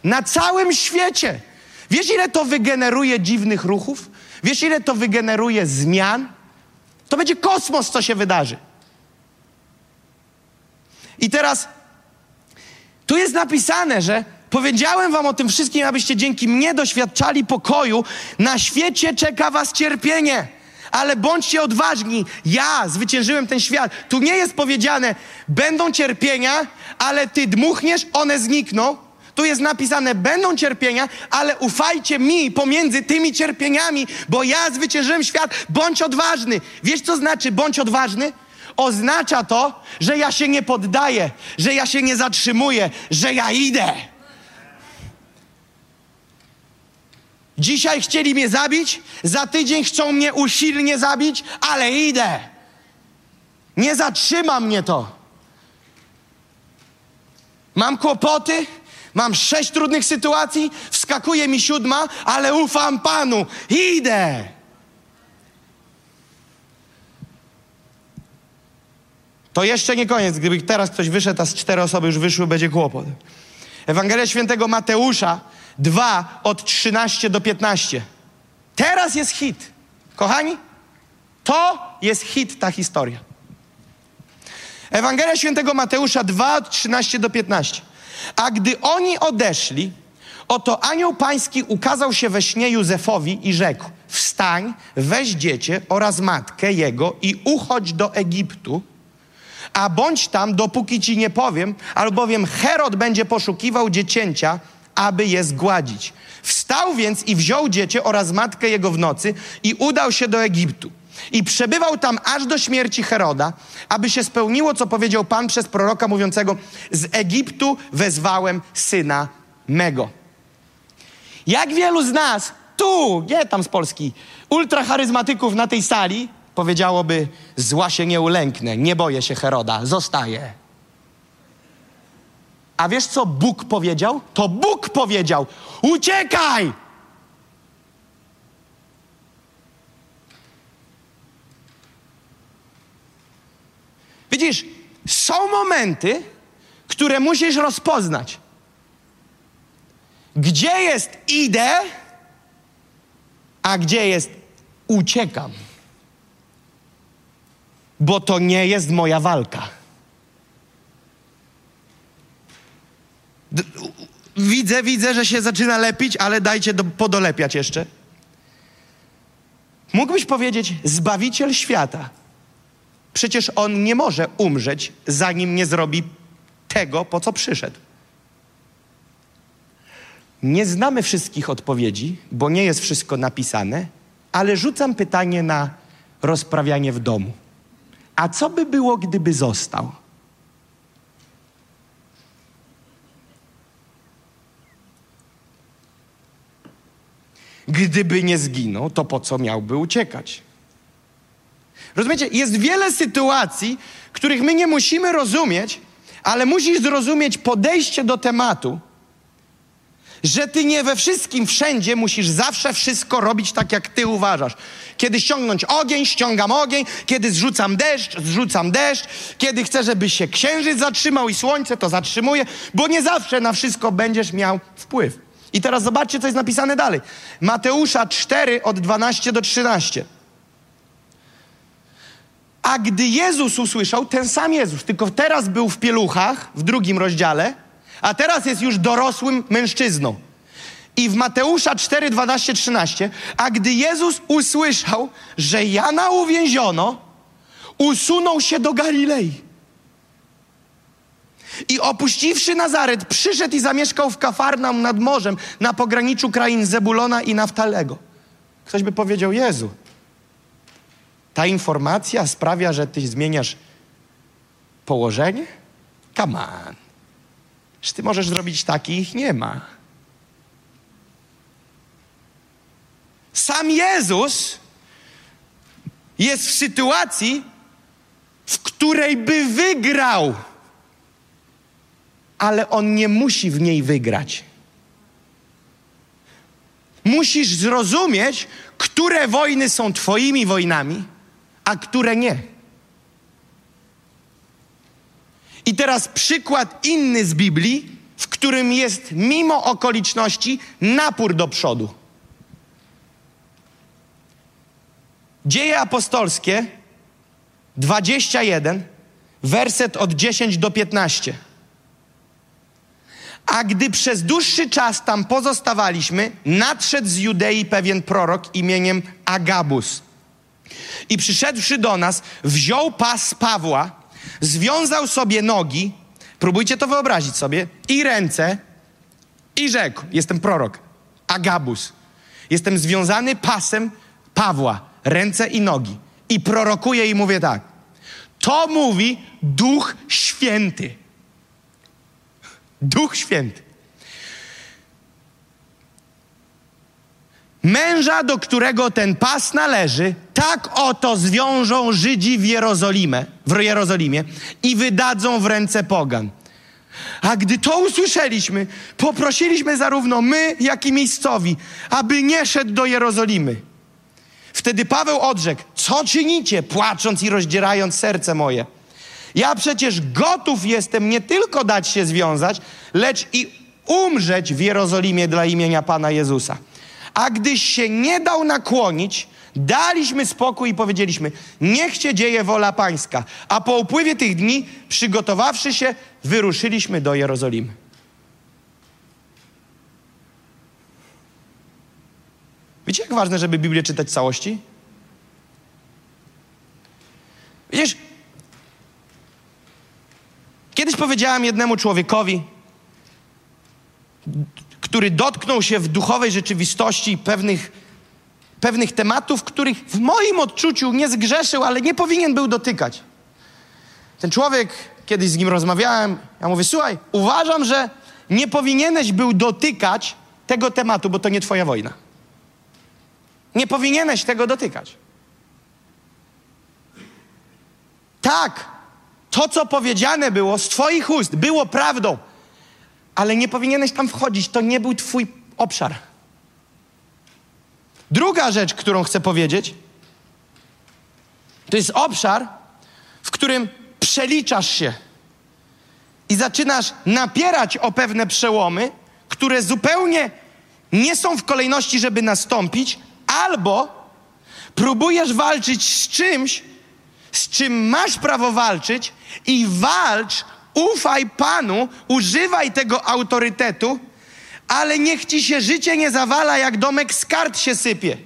na całym świecie. Wiesz, ile to wygeneruje dziwnych ruchów? Wiesz, ile to wygeneruje zmian? To będzie kosmos, co się wydarzy. I teraz Tu jest napisane, że powiedziałem wam o tym wszystkim, abyście dzięki mnie doświadczali pokoju. Na świecie czeka was cierpienie ale bądźcie odważni. Ja zwyciężyłem ten świat. Tu nie jest powiedziane, będą cierpienia, ale ty dmuchniesz, one znikną. Tu jest napisane, będą cierpienia, ale ufajcie mi pomiędzy tymi cierpieniami, bo ja zwyciężyłem świat. Bądź odważny. Wiesz, co znaczy bądź odważny? Oznacza to, że ja się nie poddaję, że ja się nie zatrzymuję, że ja idę. Dzisiaj chcieli mnie zabić, za tydzień chcą mnie usilnie zabić, ale idę. Nie zatrzyma mnie to. Mam kłopoty, mam sześć trudnych sytuacji, wskakuje mi siódma, ale ufam Panu. Idę. To jeszcze nie koniec. Gdyby teraz ktoś wyszedł, a z cztery osoby już wyszły, będzie kłopot. Ewangelia świętego Mateusza 2 od 13 do 15. Teraz jest hit. Kochani, to jest hit ta historia. Ewangelia świętego Mateusza 2 od 13 do 15. A gdy oni odeszli, oto anioł pański ukazał się we śnie Józefowi i rzekł: Wstań, weź dziecię oraz matkę jego i uchodź do Egiptu, a bądź tam, dopóki ci nie powiem, albowiem Herod będzie poszukiwał dziecięcia, aby je zgładzić. Wstał więc i wziął dziecię oraz matkę jego w nocy i udał się do Egiptu. I przebywał tam aż do śmierci Heroda, aby się spełniło, co powiedział Pan przez proroka mówiącego: Z Egiptu wezwałem syna mego. Jak wielu z nas, tu, nie tam z Polski, ultracharyzmatyków na tej sali, powiedziałoby: Zła się nie ulęknę, nie boję się Heroda, zostaje. A wiesz, co Bóg powiedział? To Bóg powiedział: Uciekaj! Widzisz, są momenty, które musisz rozpoznać. Gdzie jest idę, a gdzie jest uciekam. Bo to nie jest moja walka. Widzę, widzę, że się zaczyna lepić, ale dajcie do, podolepiać jeszcze. Mógłbyś powiedzieć, Zbawiciel świata. Przecież on nie może umrzeć, zanim nie zrobi tego, po co przyszedł. Nie znamy wszystkich odpowiedzi, bo nie jest wszystko napisane, ale rzucam pytanie na rozprawianie w domu. A co by było, gdyby został? Gdyby nie zginął, to po co miałby uciekać? Rozumiecie? Jest wiele sytuacji, których my nie musimy rozumieć, ale musisz zrozumieć podejście do tematu, że ty nie we wszystkim, wszędzie musisz zawsze wszystko robić tak, jak ty uważasz. Kiedy ściągnąć ogień, ściągam ogień, kiedy zrzucam deszcz, zrzucam deszcz, kiedy chcę, żeby się księżyc zatrzymał i słońce, to zatrzymuję, bo nie zawsze na wszystko będziesz miał wpływ. I teraz zobaczcie, co jest napisane dalej. Mateusza 4 od 12 do 13. A gdy Jezus usłyszał, ten sam Jezus, tylko teraz był w pieluchach, w drugim rozdziale, a teraz jest już dorosłym mężczyzną. I w Mateusza 4, 12, 13, a gdy Jezus usłyszał, że Jana uwięziono, usunął się do Galilei. I opuściwszy Nazaret, przyszedł i zamieszkał w Kafarnaum nad morzem, na pograniczu krain Zebulona i Naftalego. Ktoś by powiedział, Jezu, ta informacja sprawia, że ty zmieniasz położenie? Come on. Czy ty możesz zrobić taki, ich nie ma. Sam Jezus jest w sytuacji, w której by wygrał ale on nie musi w niej wygrać. Musisz zrozumieć, które wojny są Twoimi wojnami, a które nie. I teraz przykład inny z Biblii, w którym jest mimo okoliczności napór do przodu. Dzieje apostolskie 21, werset od 10 do 15. A gdy przez dłuższy czas tam pozostawaliśmy, nadszedł z Judei pewien prorok imieniem Agabus. I przyszedłszy do nas, wziął pas Pawła, związał sobie nogi, próbujcie to wyobrazić sobie, i ręce, i rzekł: Jestem prorok, Agabus. Jestem związany pasem Pawła, ręce i nogi. I prorokuję i mówię tak. To mówi Duch Święty. Duch Święty. Męża, do którego ten pas należy, tak oto zwiążą Żydzi w Jerozolimie, w Jerozolimie i wydadzą w ręce pogan. A gdy to usłyszeliśmy, poprosiliśmy zarówno my, jak i miejscowi, aby nie szedł do Jerozolimy. Wtedy Paweł odrzekł: Co czynicie, płacząc i rozdzierając serce moje? Ja przecież gotów jestem nie tylko dać się związać, lecz i umrzeć w Jerozolimie dla imienia Pana Jezusa. A gdyś się nie dał nakłonić, daliśmy spokój i powiedzieliśmy: Niech się dzieje wola Pańska. A po upływie tych dni, przygotowawszy się, wyruszyliśmy do Jerozolimy. Wiecie, jak ważne, żeby Biblię czytać w całości? Widzisz, kiedyś powiedziałem jednemu człowiekowi, który dotknął się w duchowej rzeczywistości pewnych, pewnych tematów, których w moim odczuciu nie zgrzeszył, ale nie powinien był dotykać. Ten człowiek, kiedyś z nim rozmawiałem, ja mówię, słuchaj, uważam, że nie powinieneś był dotykać tego tematu, bo to nie twoja wojna. Nie powinieneś tego dotykać. Tak, to co powiedziane było z Twoich ust było prawdą, ale nie powinieneś tam wchodzić. To nie był Twój obszar. Druga rzecz, którą chcę powiedzieć, to jest obszar, w którym przeliczasz się i zaczynasz napierać o pewne przełomy, które zupełnie nie są w kolejności, żeby nastąpić, albo próbujesz walczyć z czymś, z czym masz prawo walczyć i walcz, ufaj Panu, używaj tego autorytetu, ale niech ci się życie nie zawala, jak domek z kart się sypie.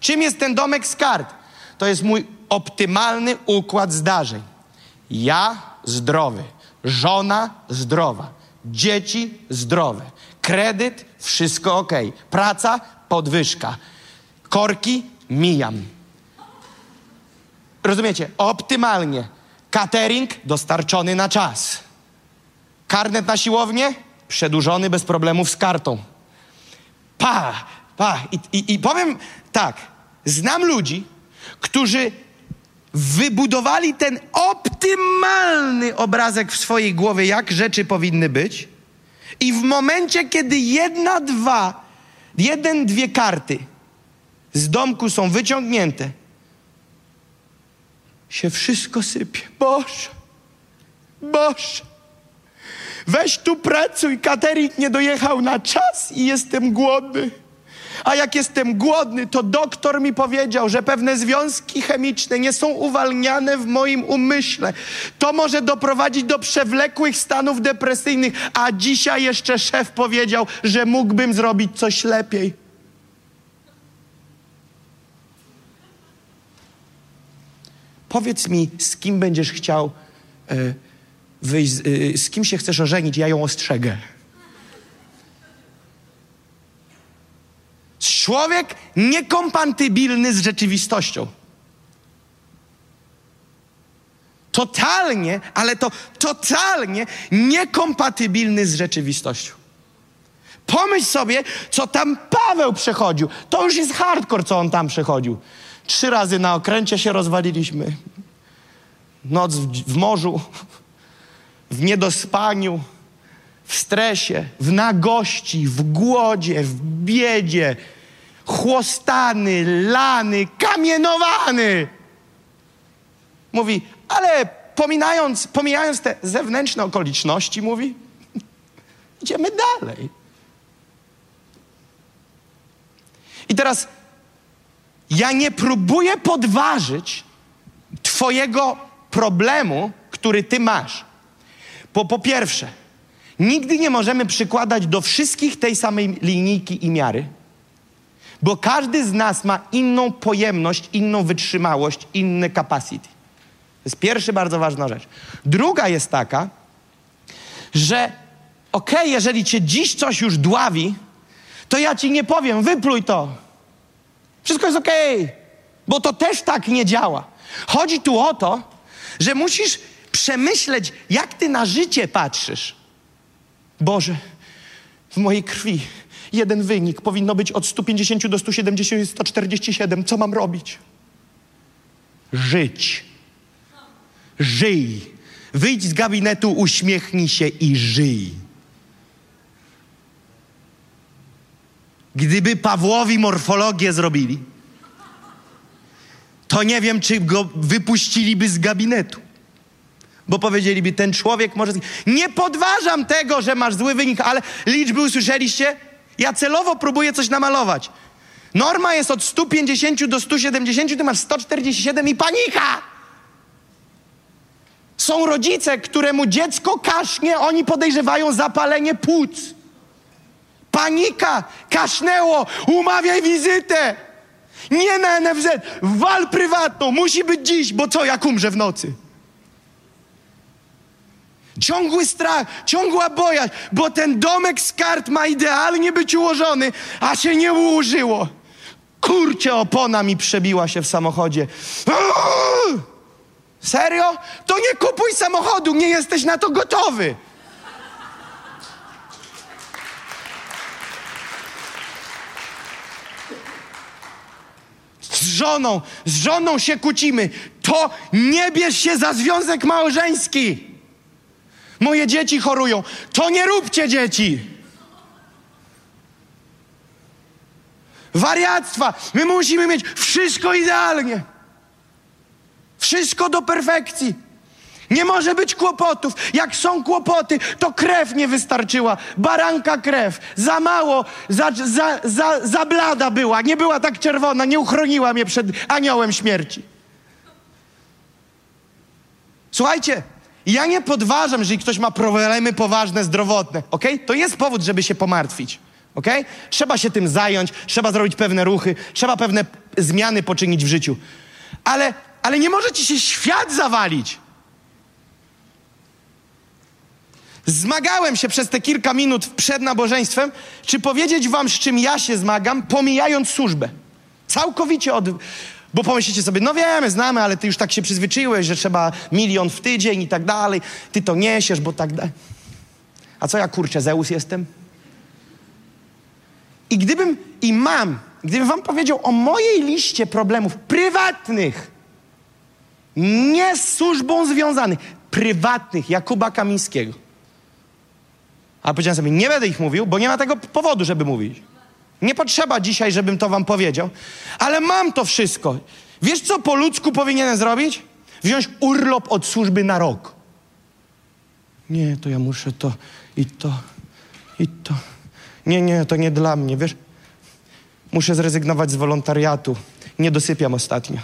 Czym jest ten domek z kart? To jest mój optymalny układ zdarzeń. Ja zdrowy, żona zdrowa, dzieci zdrowe, kredyt wszystko ok, praca podwyżka, korki mijam. Rozumiecie? Optymalnie. Catering dostarczony na czas. Karnet na siłownię przedłużony bez problemów z kartą. Pa, pa. I, i, I powiem tak. Znam ludzi, którzy wybudowali ten optymalny obrazek w swojej głowie, jak rzeczy powinny być. I w momencie, kiedy jedna, dwa, jeden, dwie karty z domku są wyciągnięte, się wszystko sypie. Boże, Boże, weź tu pracuj, catering nie dojechał na czas i jestem głodny. A jak jestem głodny, to doktor mi powiedział, że pewne związki chemiczne nie są uwalniane w moim umyśle. To może doprowadzić do przewlekłych stanów depresyjnych, a dzisiaj jeszcze szef powiedział, że mógłbym zrobić coś lepiej. Powiedz mi, z kim będziesz chciał y, wyjść, y, z kim się chcesz ożenić, ja ją ostrzegę. Człowiek niekompatybilny z rzeczywistością. Totalnie, ale to totalnie niekompatybilny z rzeczywistością. Pomyśl sobie, co tam Paweł przechodził. To już jest hardcore, co on tam przechodził. Trzy razy na okręcie się rozwaliliśmy. Noc w, w morzu, w niedospaniu, w stresie, w nagości, w głodzie, w biedzie, chłostany, lany, kamienowany. Mówi, ale pominając, pomijając te zewnętrzne okoliczności, mówi, idziemy dalej. I teraz ja nie próbuję podważyć Twojego problemu, który Ty masz. Bo po pierwsze, Nigdy nie możemy przykładać do wszystkich tej samej linijki i miary, bo każdy z nas ma inną pojemność, inną wytrzymałość, inny capacity. To jest pierwsza bardzo ważna rzecz. Druga jest taka, że okej, okay, jeżeli cię dziś coś już dławi, to ja ci nie powiem, wypluj to. Wszystko jest okej, okay, bo to też tak nie działa. Chodzi tu o to, że musisz przemyśleć, jak ty na życie patrzysz. Boże, w mojej krwi jeden wynik powinno być od 150 do 170, 147. Co mam robić? Żyć. Żyj. Wyjdź z gabinetu, uśmiechnij się i żyj. Gdyby Pawłowi morfologię zrobili, to nie wiem, czy go wypuściliby z gabinetu. Bo powiedzieliby, ten człowiek może. Nie podważam tego, że masz zły wynik, ale liczby usłyszeliście? Ja celowo próbuję coś namalować. Norma jest od 150 do 170, ty masz 147 i panika! Są rodzice, któremu dziecko kasznie, oni podejrzewają zapalenie płuc. Panika, kasznęło, umawiaj wizytę. Nie na NFZ, wal prywatną, musi być dziś, bo co, jak umrze w nocy? Ciągły strach, ciągła bojaźń, bo ten domek z kart ma idealnie być ułożony, a się nie ułożyło. Kurcie, opona mi przebiła się w samochodzie. Uuu! Serio? To nie kupuj samochodu, nie jesteś na to gotowy. Z żoną, z żoną się kłócimy. To nie bierz się za związek małżeński. Moje dzieci chorują. To nie róbcie dzieci. Wariactwa. My musimy mieć wszystko idealnie. Wszystko do perfekcji. Nie może być kłopotów. Jak są kłopoty, to krew nie wystarczyła. Baranka krew. Za mało, za, za, za, za blada była. Nie była tak czerwona, nie uchroniła mnie przed aniołem śmierci. Słuchajcie, ja nie podważam, jeżeli ktoś ma problemy poważne, zdrowotne, ok? To jest powód, żeby się pomartwić, ok? Trzeba się tym zająć, trzeba zrobić pewne ruchy, trzeba pewne zmiany poczynić w życiu. Ale, ale nie może ci się świat zawalić. Zmagałem się przez te kilka minut przed nabożeństwem, czy powiedzieć wam, z czym ja się zmagam, pomijając służbę. Całkowicie od, bo pomyślicie sobie, no wiemy, znamy, ale ty już tak się przyzwyczaiłeś, że trzeba milion w tydzień i tak dalej. Ty to niesiesz, bo tak dalej. A co ja, kurczę, Zeus jestem? I gdybym, i mam, gdybym wam powiedział o mojej liście problemów prywatnych, nie z służbą związanych, prywatnych Jakuba Kamińskiego. A powiedziałem sobie, nie będę ich mówił, bo nie ma tego powodu, żeby mówić. Nie potrzeba dzisiaj, żebym to wam powiedział, ale mam to wszystko. Wiesz, co po ludzku powinienem zrobić? Wziąć urlop od służby na rok. Nie, to ja muszę to i to i to. Nie, nie, to nie dla mnie, wiesz? Muszę zrezygnować z wolontariatu. Nie dosypiam ostatnio.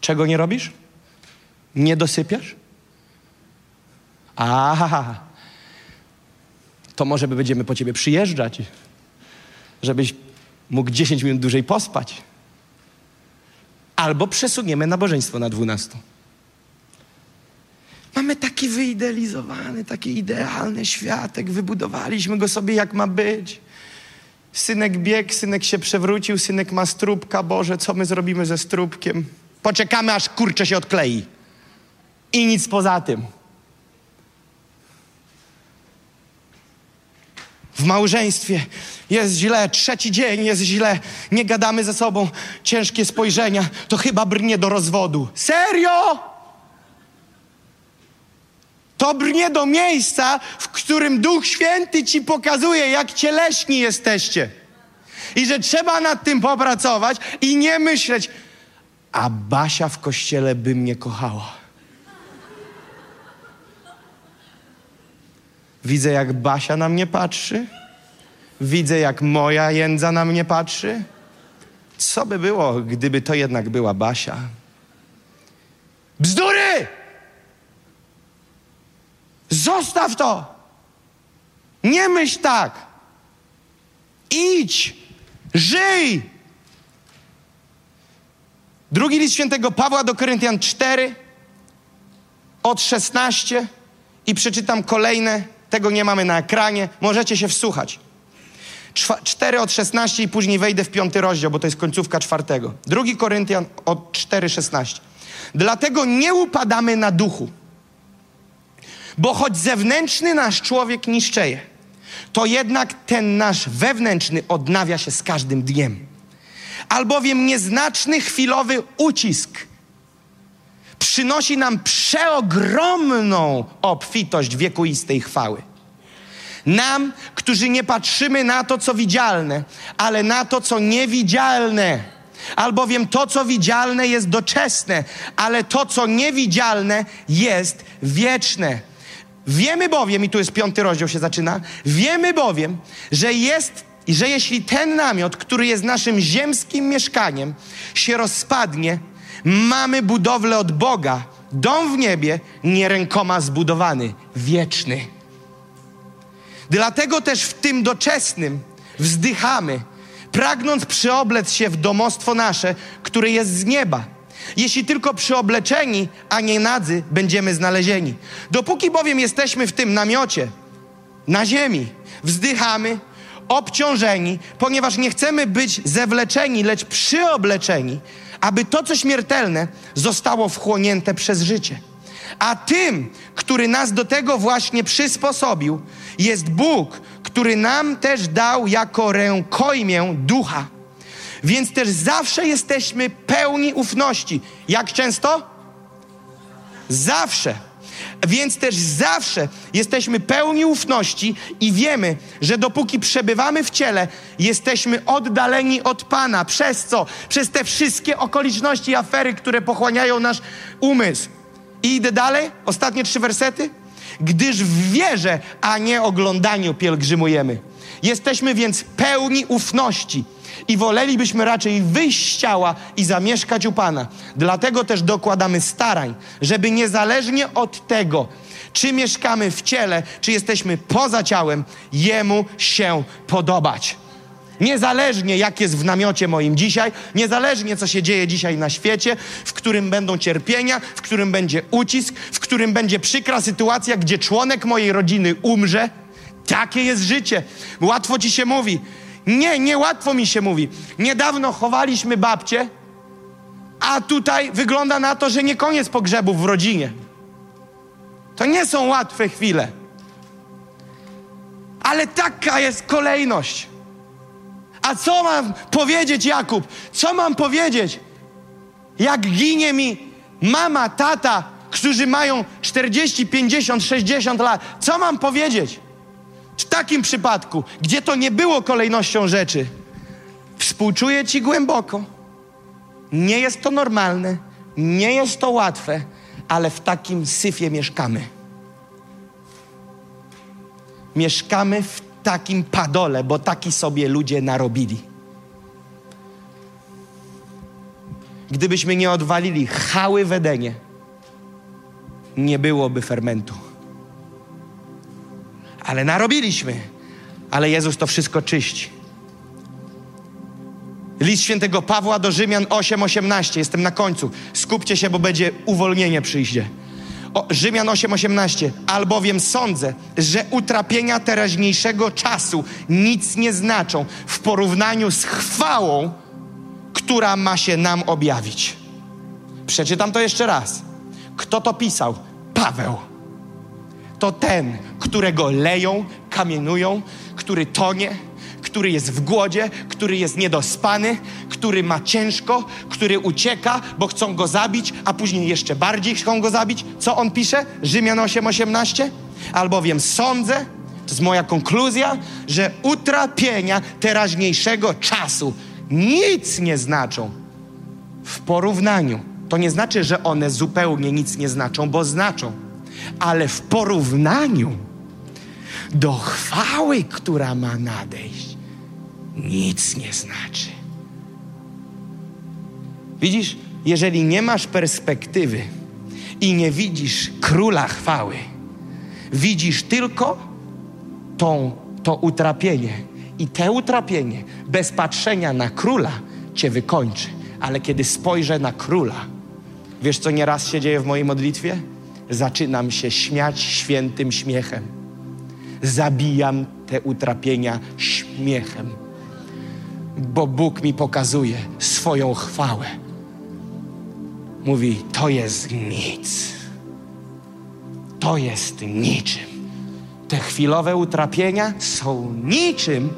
Czego nie robisz? Nie dosypiasz? Aha, to może będziemy po ciebie przyjeżdżać, żebyś mógł 10 minut dłużej pospać. Albo przesuniemy nabożeństwo na 12. Mamy taki wyidealizowany, taki idealny światek, wybudowaliśmy go sobie jak ma być. Synek biegł, synek się przewrócił, synek ma strubka. Boże, co my zrobimy ze strubkiem? Poczekamy, aż kurcze się odklei. I nic poza tym. W małżeństwie jest źle, trzeci dzień jest źle, nie gadamy ze sobą, ciężkie spojrzenia, to chyba brnie do rozwodu. Serio? To brnie do miejsca, w którym Duch Święty ci pokazuje, jak cieleśni jesteście. I że trzeba nad tym popracować i nie myśleć, a Basia w kościele by mnie kochała. Widzę, jak Basia na mnie patrzy. Widzę, jak moja jędza na mnie patrzy. Co by było, gdyby to jednak była Basia? Bzdury! Zostaw to. Nie myśl tak. Idź, żyj. Drugi list świętego Pawła do Koryntian 4 od 16 i przeczytam kolejne. Tego nie mamy na ekranie. Możecie się wsłuchać. 4 od 16 i później wejdę w piąty rozdział, bo to jest końcówka czwartego. Drugi Koryntian od 4, 16. Dlatego nie upadamy na duchu, bo choć zewnętrzny nasz człowiek niszczeje, to jednak ten nasz wewnętrzny odnawia się z każdym dniem. Albowiem nieznaczny chwilowy ucisk przynosi nam przeogromną obfitość wiekuistej chwały. Nam, którzy nie patrzymy na to, co widzialne, ale na to, co niewidzialne. Albowiem to, co widzialne, jest doczesne, ale to, co niewidzialne, jest wieczne. Wiemy bowiem, i tu jest piąty rozdział się zaczyna, wiemy bowiem, że jest że jeśli ten namiot, który jest naszym ziemskim mieszkaniem, się rozpadnie, mamy budowlę od Boga, dom w niebie, nie rękoma zbudowany, wieczny. Dlatego też w tym doczesnym wzdychamy, pragnąc przyoblec się w domostwo nasze, które jest z nieba. Jeśli tylko przyobleczeni, a nie nadzy, będziemy znalezieni. Dopóki bowiem jesteśmy w tym namiocie, na ziemi, wzdychamy, obciążeni, ponieważ nie chcemy być zewleczeni, lecz przyobleczeni, aby to, co śmiertelne, zostało wchłonięte przez życie. A tym, który nas do tego właśnie przysposobił, jest Bóg, który nam też dał jako rękojmię ducha. Więc też zawsze jesteśmy pełni ufności. Jak często? Zawsze. Więc też zawsze jesteśmy pełni ufności i wiemy, że dopóki przebywamy w ciele, jesteśmy oddaleni od Pana. Przez co? Przez te wszystkie okoliczności i afery, które pochłaniają nasz umysł. I idę dalej, ostatnie trzy wersety. Gdyż w wierze, a nie oglądaniu pielgrzymujemy. Jesteśmy więc pełni ufności i wolelibyśmy raczej wyjść z ciała i zamieszkać u Pana. Dlatego też dokładamy starań, żeby niezależnie od tego, czy mieszkamy w ciele, czy jesteśmy poza ciałem, Jemu się podobać. Niezależnie jak jest w namiocie moim dzisiaj, niezależnie co się dzieje dzisiaj na świecie, w którym będą cierpienia, w którym będzie ucisk, w którym będzie przykra sytuacja, gdzie członek mojej rodziny umrze, takie jest życie. Łatwo ci się mówi. Nie, niełatwo mi się mówi. Niedawno chowaliśmy babcię, a tutaj wygląda na to, że nie koniec pogrzebów w rodzinie. To nie są łatwe chwile. Ale taka jest kolejność. A co mam powiedzieć, Jakub? Co mam powiedzieć? Jak ginie mi mama, tata, którzy mają 40, 50, 60 lat. Co mam powiedzieć? W takim przypadku, gdzie to nie było kolejnością rzeczy, współczuję Ci głęboko. Nie jest to normalne, nie jest to łatwe, ale w takim syfie mieszkamy. Mieszkamy w takim padole, bo taki sobie ludzie narobili. Gdybyśmy nie odwalili chały w Edenie, nie byłoby fermentu. Ale narobiliśmy, ale Jezus to wszystko czyści. List świętego Pawła do Rzymian 8:18. Jestem na końcu. Skupcie się, bo będzie uwolnienie przyjdzie. O, Rzymian 8:18. Albowiem sądzę, że utrapienia teraźniejszego czasu nic nie znaczą w porównaniu z chwałą, która ma się nam objawić. Przeczytam to jeszcze raz. Kto to pisał? Paweł. To ten, którego leją, kamienują, który tonie, który jest w głodzie, który jest niedospany, który ma ciężko, który ucieka, bo chcą go zabić, a później jeszcze bardziej chcą go zabić. Co on pisze? Rzymian 8:18? Albowiem sądzę, to jest moja konkluzja, że utrapienia teraźniejszego czasu nic nie znaczą w porównaniu. To nie znaczy, że one zupełnie nic nie znaczą, bo znaczą, ale w porównaniu do chwały, która ma nadejść, nic nie znaczy. Widzisz, jeżeli nie masz perspektywy i nie widzisz króla chwały, widzisz tylko tą, to utrapienie. I te utrapienie bez patrzenia na króla cię wykończy. Ale kiedy spojrzę na króla, wiesz co nieraz się dzieje w mojej modlitwie? Zaczynam się śmiać świętym śmiechem. Zabijam te utrapienia śmiechem, bo Bóg mi pokazuje swoją chwałę. Mówi: To jest nic. To jest niczym. Te chwilowe utrapienia są niczym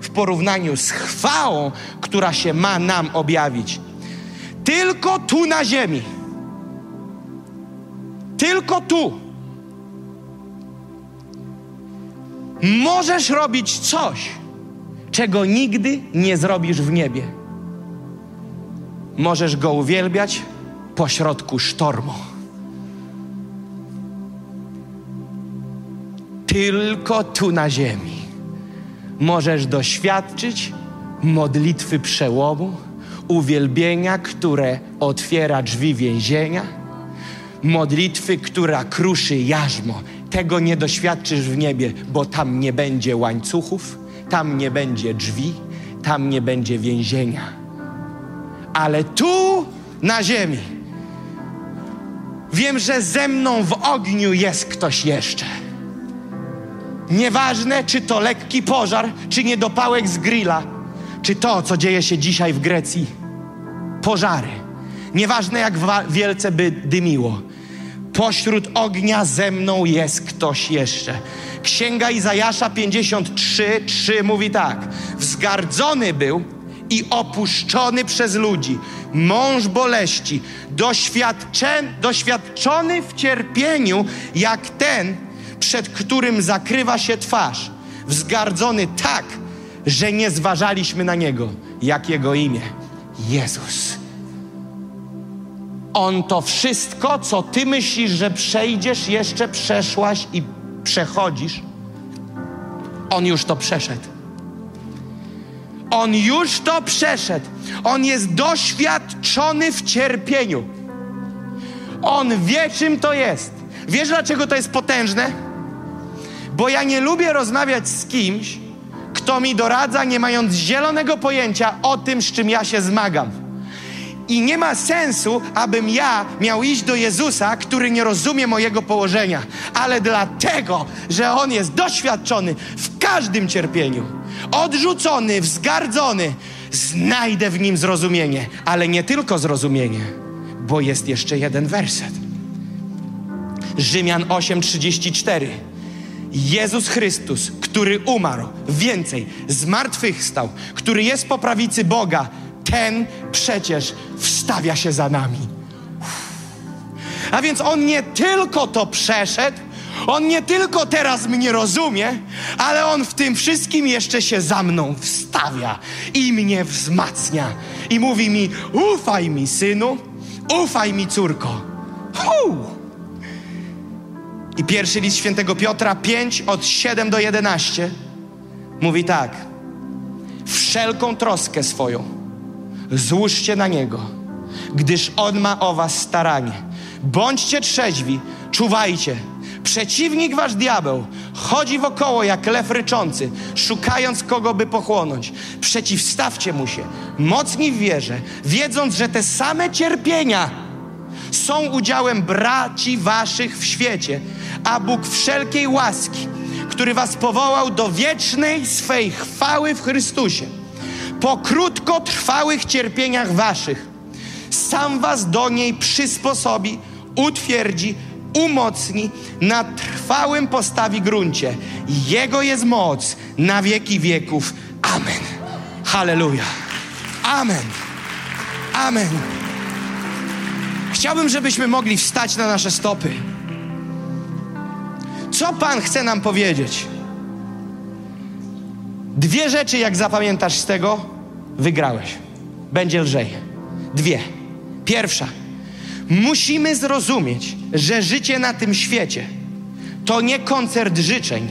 w porównaniu z chwałą, która się ma nam objawić. Tylko tu na ziemi. Tylko tu. Możesz robić coś, czego nigdy nie zrobisz w niebie. Możesz go uwielbiać pośrodku sztormu. Tylko tu na ziemi możesz doświadczyć modlitwy przełomu, uwielbienia, które otwiera drzwi więzienia, modlitwy, która kruszy jarzmo. Tego nie doświadczysz w niebie, bo tam nie będzie łańcuchów, tam nie będzie drzwi, tam nie będzie więzienia. Ale tu na ziemi wiem, że ze mną w ogniu jest ktoś jeszcze. Nieważne, czy to lekki pożar, czy niedopałek z grilla, czy to, co dzieje się dzisiaj w Grecji. Pożary. Nieważne, jak wielce by dymiło. Pośród ognia ze mną jest ktoś jeszcze. Księga Izajasza 53, 3 mówi tak. Wzgardzony był i opuszczony przez ludzi. Mąż boleści, doświadczony w cierpieniu, jak ten, przed którym zakrywa się twarz. Wzgardzony tak, że nie zważaliśmy na niego. Jak jego imię? Jezus. On to wszystko, co ty myślisz, że przejdziesz, jeszcze przeszłaś i przechodzisz, on już to przeszedł. On już to przeszedł. On jest doświadczony w cierpieniu. On wie, czym to jest. Wiesz, dlaczego to jest potężne? Bo ja nie lubię rozmawiać z kimś, kto mi doradza, nie mając zielonego pojęcia o tym, z czym ja się zmagam. I nie ma sensu, abym ja miał iść do Jezusa, który nie rozumie mojego położenia, ale dlatego, że On jest doświadczony w każdym cierpieniu, odrzucony, wzgardzony, znajdę w nim zrozumienie, ale nie tylko zrozumienie, bo jest jeszcze jeden werset. Rzymian 8:34. Jezus Chrystus, który umarł, więcej, zmartwychwstał, który jest po prawicy Boga, ten przecież wstawia się za nami. A więc on nie tylko to przeszedł, on nie tylko teraz mnie rozumie, ale on w tym wszystkim jeszcze się za mną wstawia i mnie wzmacnia. I mówi mi: Ufaj mi, synu, ufaj mi, córko. Huu! I pierwszy list świętego Piotra 5 od 7 do 11 mówi tak: Wszelką troskę swoją złóżcie na niego, gdyż on ma o was staranie. Bądźcie trzeźwi, czuwajcie. Przeciwnik wasz diabeł chodzi wokoło jak lew ryczący, szukając kogo by pochłonąć. Przeciwstawcie mu się, mocni w wierze, wiedząc, że te same cierpienia są udziałem braci waszych w świecie, a Bóg wszelkiej łaski, który was powołał do wiecznej swej chwały w Chrystusie, po krótkotrwałych cierpieniach waszych, sam was do niej przysposobi, utwierdzi, umocni, na trwałym postawi gruncie. Jego jest moc na wieki wieków. Amen. Halleluja. Amen. Amen. Chciałbym, żebyśmy mogli wstać na nasze stopy. Co Pan chce nam powiedzieć? Dwie rzeczy, jak zapamiętasz z tego, wygrałeś. Będzie lżej. Dwie. Pierwsza. Musimy zrozumieć, że życie na tym świecie to nie koncert życzeń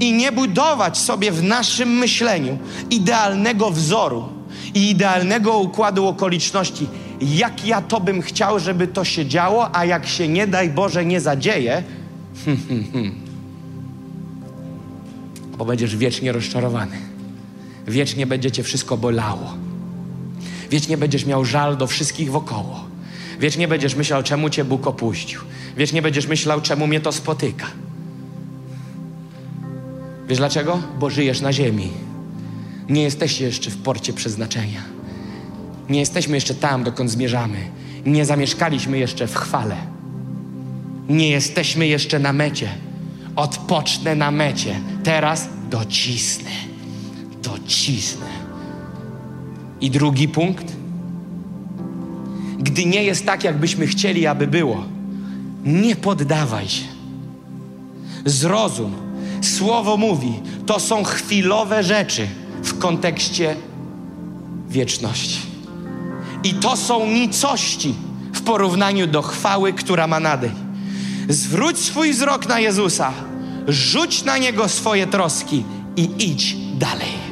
i nie budować sobie w naszym myśleniu idealnego wzoru i idealnego układu okoliczności, jak ja to bym chciał, żeby to się działo, a jak się nie daj Boże nie zadzieje, Bo będziesz wiecznie rozczarowany. Wiecznie będzie cię wszystko bolało. Wiecznie będziesz miał żal do wszystkich wokoło. Wiecznie będziesz myślał, czemu cię Bóg opuścił. Wiecznie będziesz myślał, czemu mnie to spotyka. Wiesz dlaczego? Bo żyjesz na ziemi. Nie jesteście jeszcze w porcie przeznaczenia. Nie jesteśmy jeszcze tam, dokąd zmierzamy. Nie zamieszkaliśmy jeszcze w chwale. Nie jesteśmy jeszcze na mecie. Odpocznę na mecie. Teraz docisnę. Docisnę. I drugi punkt. Gdy nie jest tak, jakbyśmy chcieli, aby było, nie poddawaj się. Zrozum. Słowo mówi, to są chwilowe rzeczy w kontekście wieczności. I to są nicości w porównaniu do chwały, która ma nadejść. Zwróć swój wzrok na Jezusa, rzuć na Niego swoje troski i idź dalej.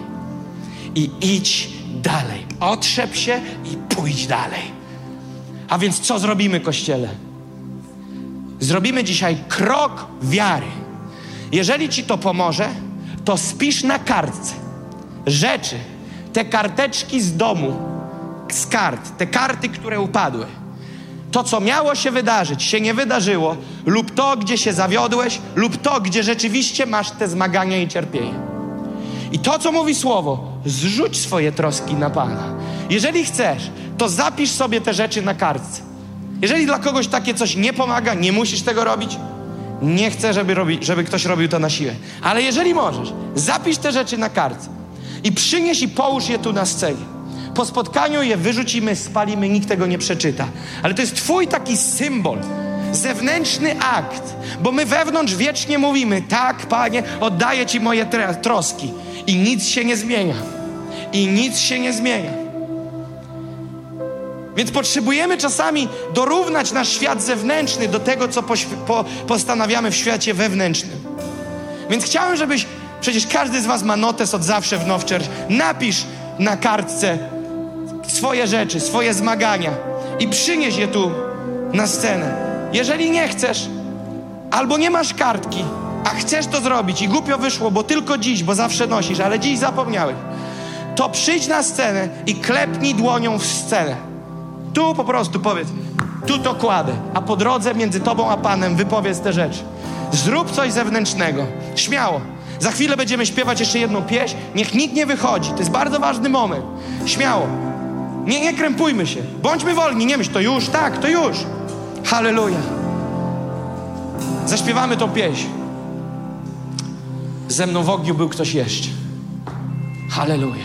I idź dalej. Otrzep się i pójdź dalej. A więc co zrobimy, Kościele? Zrobimy dzisiaj krok wiary. Jeżeli Ci to pomoże, to spisz na kartce rzeczy, te karteczki z domu, z kart, te karty, które upadły. To, co miało się wydarzyć, się nie wydarzyło, lub to, gdzie się zawiodłeś, lub to, gdzie rzeczywiście masz te zmagania i cierpienie. I to, co mówi Słowo, zrzuć swoje troski na Pana. Jeżeli chcesz, to zapisz sobie te rzeczy na kartce. Jeżeli dla kogoś takie coś nie pomaga, nie musisz tego robić. Nie chcę, żeby, robi, żeby ktoś robił to na siłę. Ale jeżeli możesz, zapisz te rzeczy na kartce i przynieś i połóż je tu na scenie. Po spotkaniu je wyrzucimy, spalimy, nikt tego nie przeczyta. Ale to jest Twój taki symbol, zewnętrzny akt, bo my wewnątrz wiecznie mówimy: Tak, Panie, oddaję Ci moje troski. I nic się nie zmienia. I nic się nie zmienia. Więc potrzebujemy czasami dorównać nasz świat zewnętrzny do tego, co po, postanawiamy w świecie wewnętrznym. Więc chciałem, żebyś, przecież każdy z Was ma notes od zawsze w Nowczerz, napisz na kartce swoje rzeczy, swoje zmagania i przynieś je tu na scenę. Jeżeli nie chcesz, albo nie masz kartki, a chcesz to zrobić i głupio wyszło, bo tylko dziś, bo zawsze nosisz, ale dziś zapomniałeś, to przyjdź na scenę i klepnij dłonią w scenę. Tu po prostu powiedz, tu to kładę, a po drodze między tobą a Panem wypowiedz te rzeczy. Zrób coś zewnętrznego, śmiało. Za chwilę będziemy śpiewać jeszcze jedną pieśń. Niech nikt nie wychodzi. To jest bardzo ważny moment. Śmiało. Nie, nie krępujmy się. Bądźmy wolni. Nie myśl, to już, tak, to już. Halleluja. Zaśpiewamy tą pieśń. Ze mną w ogniu był ktoś jeszcze. Halleluja.